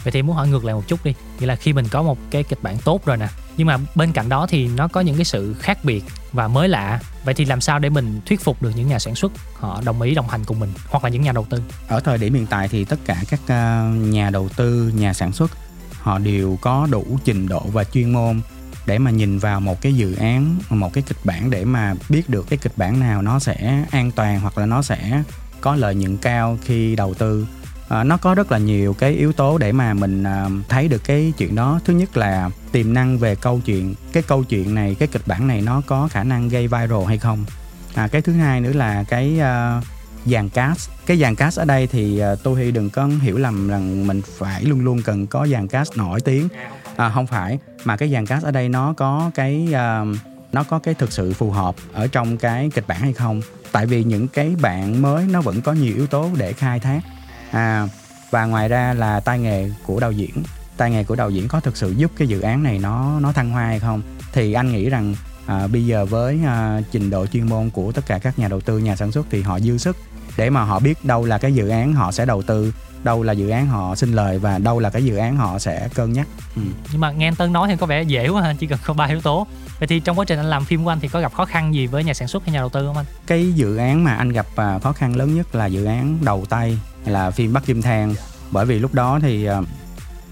Vậy thì muốn hỏi ngược lại một chút đi. Nghĩa là khi mình có một cái kịch bản tốt rồi nè, nhưng mà bên cạnh đó thì nó có những cái sự khác biệt và mới lạ. Vậy thì làm sao để mình thuyết phục được những nhà sản xuất họ đồng ý đồng hành cùng mình, hoặc là những nhà đầu tư? ở thời điểm hiện tại thì tất cả các ờ, nhà đầu tư, nhà sản xuất, họ đều có đủ trình độ và chuyên môn để mà nhìn vào một cái dự án, một cái kịch bản để mà biết được cái kịch bản nào nó sẽ an toàn hoặc là nó sẽ có lợi nhuận cao khi đầu tư à, nó có rất là nhiều cái yếu tố để mà mình à, thấy được cái chuyện đó. Thứ nhất là tiềm năng về câu chuyện. Cái câu chuyện này cái kịch bản này nó có khả năng gây viral hay không? À, cái thứ hai nữa là cái à, dàn cast. Cái dàn cast ở đây thì à, uh, tôi hy đừng có hiểu lầm rằng mình phải luôn luôn cần có dàn cast nổi tiếng. À, không phải. Mà cái dàn cast ở đây nó có cái uh, nó có cái thực sự phù hợp ở trong cái kịch bản hay không? Tại vì những cái bạn mới nó vẫn có nhiều yếu tố để khai thác à và ngoài ra là tay nghề của đạo diễn tay nghề của đạo diễn có thực sự giúp cái dự án này nó nó thăng hoa hay không thì anh nghĩ rằng à, bây giờ với à, trình độ chuyên môn của tất cả các nhà đầu tư nhà sản xuất thì họ dư sức để mà họ biết đâu là cái dự án họ sẽ đầu tư đâu là dự án họ sinh lời và đâu là cái dự án họ sẽ cân nhắc ừ. Nhưng mà nghe anh Tân nói thì có vẻ dễ quá ha, chỉ cần có ba yếu tố. Vậy thì trong quá trình anh làm phim của anh thì có gặp khó khăn gì với nhà sản xuất hay nhà đầu tư không anh? cái dự án mà anh gặp à, khó khăn lớn nhất là dự án đầu tay là phim Bắc Kim Thang. Bởi vì lúc đó thì à,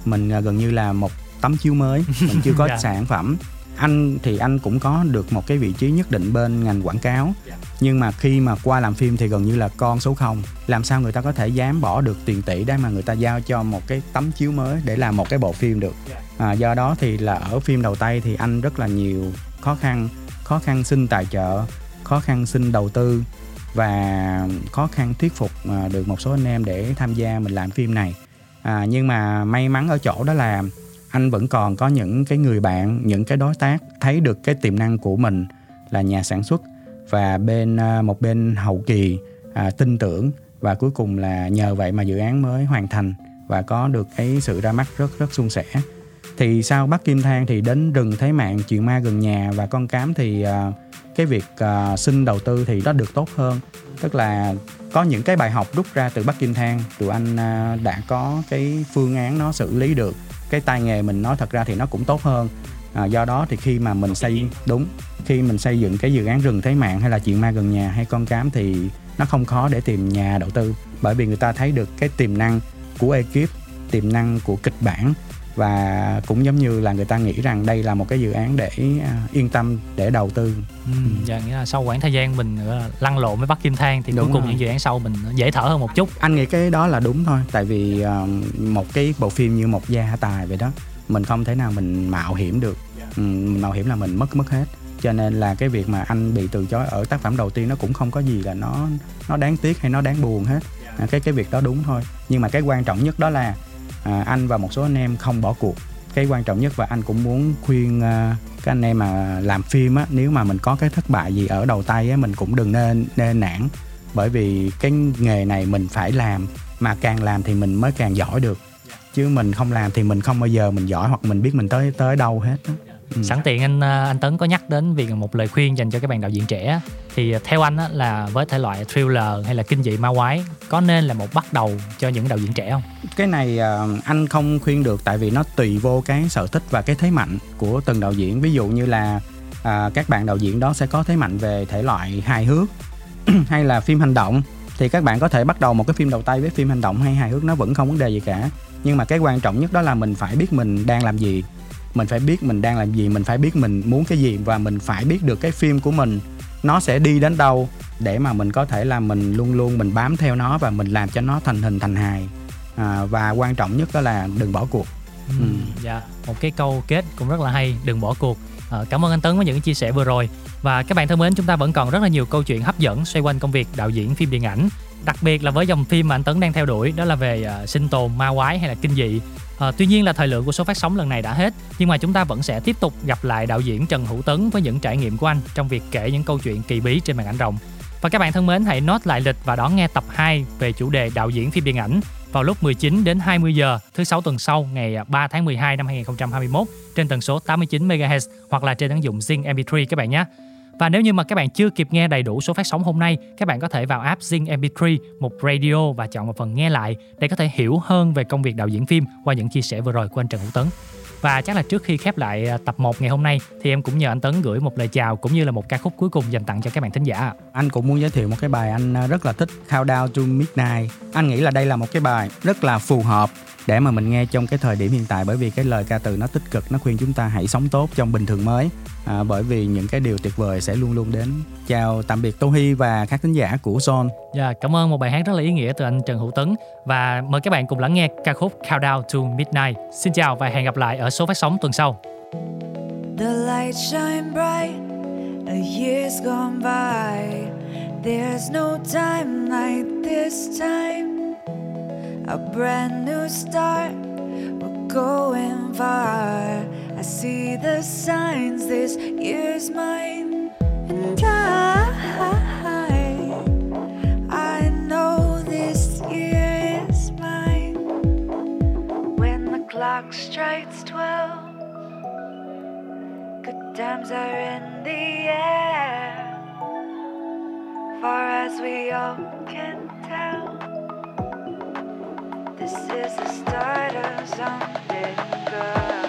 mình à, gần như là một tấm chiếu mới mình chưa có Dạ. sản phẩm. Anh thì anh cũng có được một cái vị trí nhất định bên ngành quảng cáo. Nhưng mà khi mà qua làm phim thì gần như là con số không. Làm sao người ta có thể dám bỏ được tiền tỷ để mà người ta giao cho một cái tấm chiếu mới để làm một cái bộ phim được? À, do đó thì là ở phim đầu tay thì anh rất là nhiều khó khăn. Khó khăn xin tài trợ khó khăn xin đầu tư và khó khăn thuyết phục à, được một số anh em để tham gia mình làm phim này. À, nhưng mà may mắn ở chỗ đó là anh vẫn còn có những cái người bạn những cái đối tác thấy được cái tiềm năng của mình là nhà sản xuất. Và bên à, một bên hậu kỳ à, tin tưởng và cuối cùng là nhờ vậy mà dự án mới hoàn thành và có được cái sự ra mắt rất rất suôn sẻ thì sau bắt Kim Thang thì đến rừng thấy Mạng chuyện ma gần nhà và con cám thì à, cái việc à, xin đầu tư thì nó được tốt hơn. Tức là có những cái bài học rút ra từ Bắc Kim Thang tụi anh à, đã có cái phương án nó xử lý được. Cái tay nghề mình nói thật ra thì nó cũng tốt hơn. À, do đó thì khi mà mình xây đúng khi mình xây dựng cái dự án rừng thế mạng hay là chuyện ma gần nhà hay con cám thì nó không khó để tìm nhà đầu tư. Bởi vì người ta thấy được cái tiềm năng của ekip tiềm năng của kịch bản và cũng giống như là người ta nghĩ rằng đây là một cái dự án để à, yên tâm để đầu tư. Ừ, dạ, nghĩa là sau khoảng thời gian mình lăn lộn với Bắc Kim Thang thì Đúng cuối cùng rồi. những dự án sau mình dễ thở hơn một chút. anh nghĩ cái đó là đúng thôi tại vì ờ, một cái bộ phim như một gia tài vậy đó mình không thể nào mình mạo hiểm được. Ừ, mình mạo hiểm là mình mất mất hết. Cho nên là cái việc mà anh bị từ chối ở tác phẩm đầu tiên nó cũng không có gì là nó nó đáng tiếc hay nó đáng buồn hết. À, cái cái việc đó đúng thôi. Nhưng mà cái quan trọng nhất đó là à, anh và một số anh em không bỏ cuộc. Cái quan trọng nhất và anh cũng muốn khuyên à, các anh em mà làm phim á nếu mà mình có cái thất bại gì ở đầu tay á mình cũng đừng nên nên nản. Bởi vì cái nghề này mình phải làm mà càng làm thì mình mới càng giỏi được. Chứ mình không làm thì mình không bao giờ mình giỏi hoặc mình biết mình tới tới đâu hết đó. Ừ. Sẵn tiện anh à, anh Tấn có nhắc đến việc một lời khuyên dành cho các bạn đạo diễn trẻ. Thì theo anh á, là với thể loại thriller hay là kinh dị ma quái có nên là một bắt đầu cho những đạo diễn trẻ không? cái này à, anh không khuyên được tại vì nó tùy vô cái sở thích và cái thế mạnh của từng đạo diễn. Ví dụ như là à, các bạn đạo diễn đó sẽ có thế mạnh về thể loại hài hước hay là phim hành động. Thì các bạn có thể bắt đầu một cái phim đầu tay với phim hành động hay hài hước nó vẫn không vấn đề gì cả. Nhưng mà cái quan trọng nhất đó là mình phải biết mình đang làm gì mình phải biết mình đang làm gì mình phải biết mình muốn cái gì và mình phải biết được cái phim của mình nó sẽ đi đến đâu để mà mình có thể là mình luôn luôn mình bám theo nó và mình làm cho nó thành hình thành hài à, và quan trọng nhất đó là đừng bỏ cuộc Ừ. Dạ, một cái câu kết cũng rất là hay, đừng bỏ cuộc. Ờ, cảm ơn anh Tấn với những chia sẻ vừa rồi. Và các bạn thân mến, chúng ta vẫn còn rất là nhiều câu chuyện hấp dẫn xoay quanh công việc đạo diễn phim điện ảnh. Đặc biệt là với dòng phim mà anh Tấn đang theo đuổi, đó là về ờ, sinh tồn, ma quái hay là kinh dị. À, tuy nhiên là thời lượng của số phát sóng lần này đã hết, nhưng mà chúng ta vẫn sẽ tiếp tục gặp lại đạo diễn Trần Hữu Tấn với những trải nghiệm của anh trong việc kể những câu chuyện kỳ bí trên màn ảnh rộng. Và các bạn thân mến, hãy note lại lịch và đón nghe tập 2 về chủ đề đạo diễn phim điện ảnh vào lúc 19 đến 20 giờ thứ sáu tuần sau ngày 3 tháng 12 năm 2021 trên tần số 89 MHz hoặc là trên ứng dụng Zing MP3 các bạn nhé. Và nếu như mà các bạn chưa kịp nghe đầy đủ số phát sóng hôm nay, các bạn có thể vào app Zing MP3, một radio và chọn một phần nghe lại để có thể hiểu hơn về công việc đạo diễn phim qua những chia sẻ vừa rồi của anh Trần Hữu Tấn. Và chắc là trước khi khép lại à, tập 1 ngày hôm nay thì em cũng nhờ anh Tấn gửi một lời chào cũng như là một ca khúc cuối cùng dành tặng cho các bạn thính giả. anh cũng muốn giới thiệu một cái bài anh à, rất là thích Countdown to Midnight anh nghĩ là đây là một cái bài rất là phù hợp để mà mình nghe trong cái thời điểm hiện tại bởi vì cái lời ca từ nó tích cực nó khuyên chúng ta hãy sống tốt trong bình thường mới à, bởi vì những cái điều tuyệt vời sẽ luôn luôn đến chào tạm biệt Tô Hy và các thính giả của Zone Dạ, cảm ơn một bài hát rất là ý nghĩa từ anh Trần Hữu Tấn và mời các bạn cùng lắng nghe ca khúc Countdown to Midnight. Xin chào và hẹn gặp lại ở số phát sóng tuần sau. The lights shine bright, a year's gone by. There's no time like this time. A brand new start, we're going far. I see the signs, this year's mine. And I, I know this year is mine. When the clock strikes 12. Good times are in the air, far as we all can tell. This is the start of something good.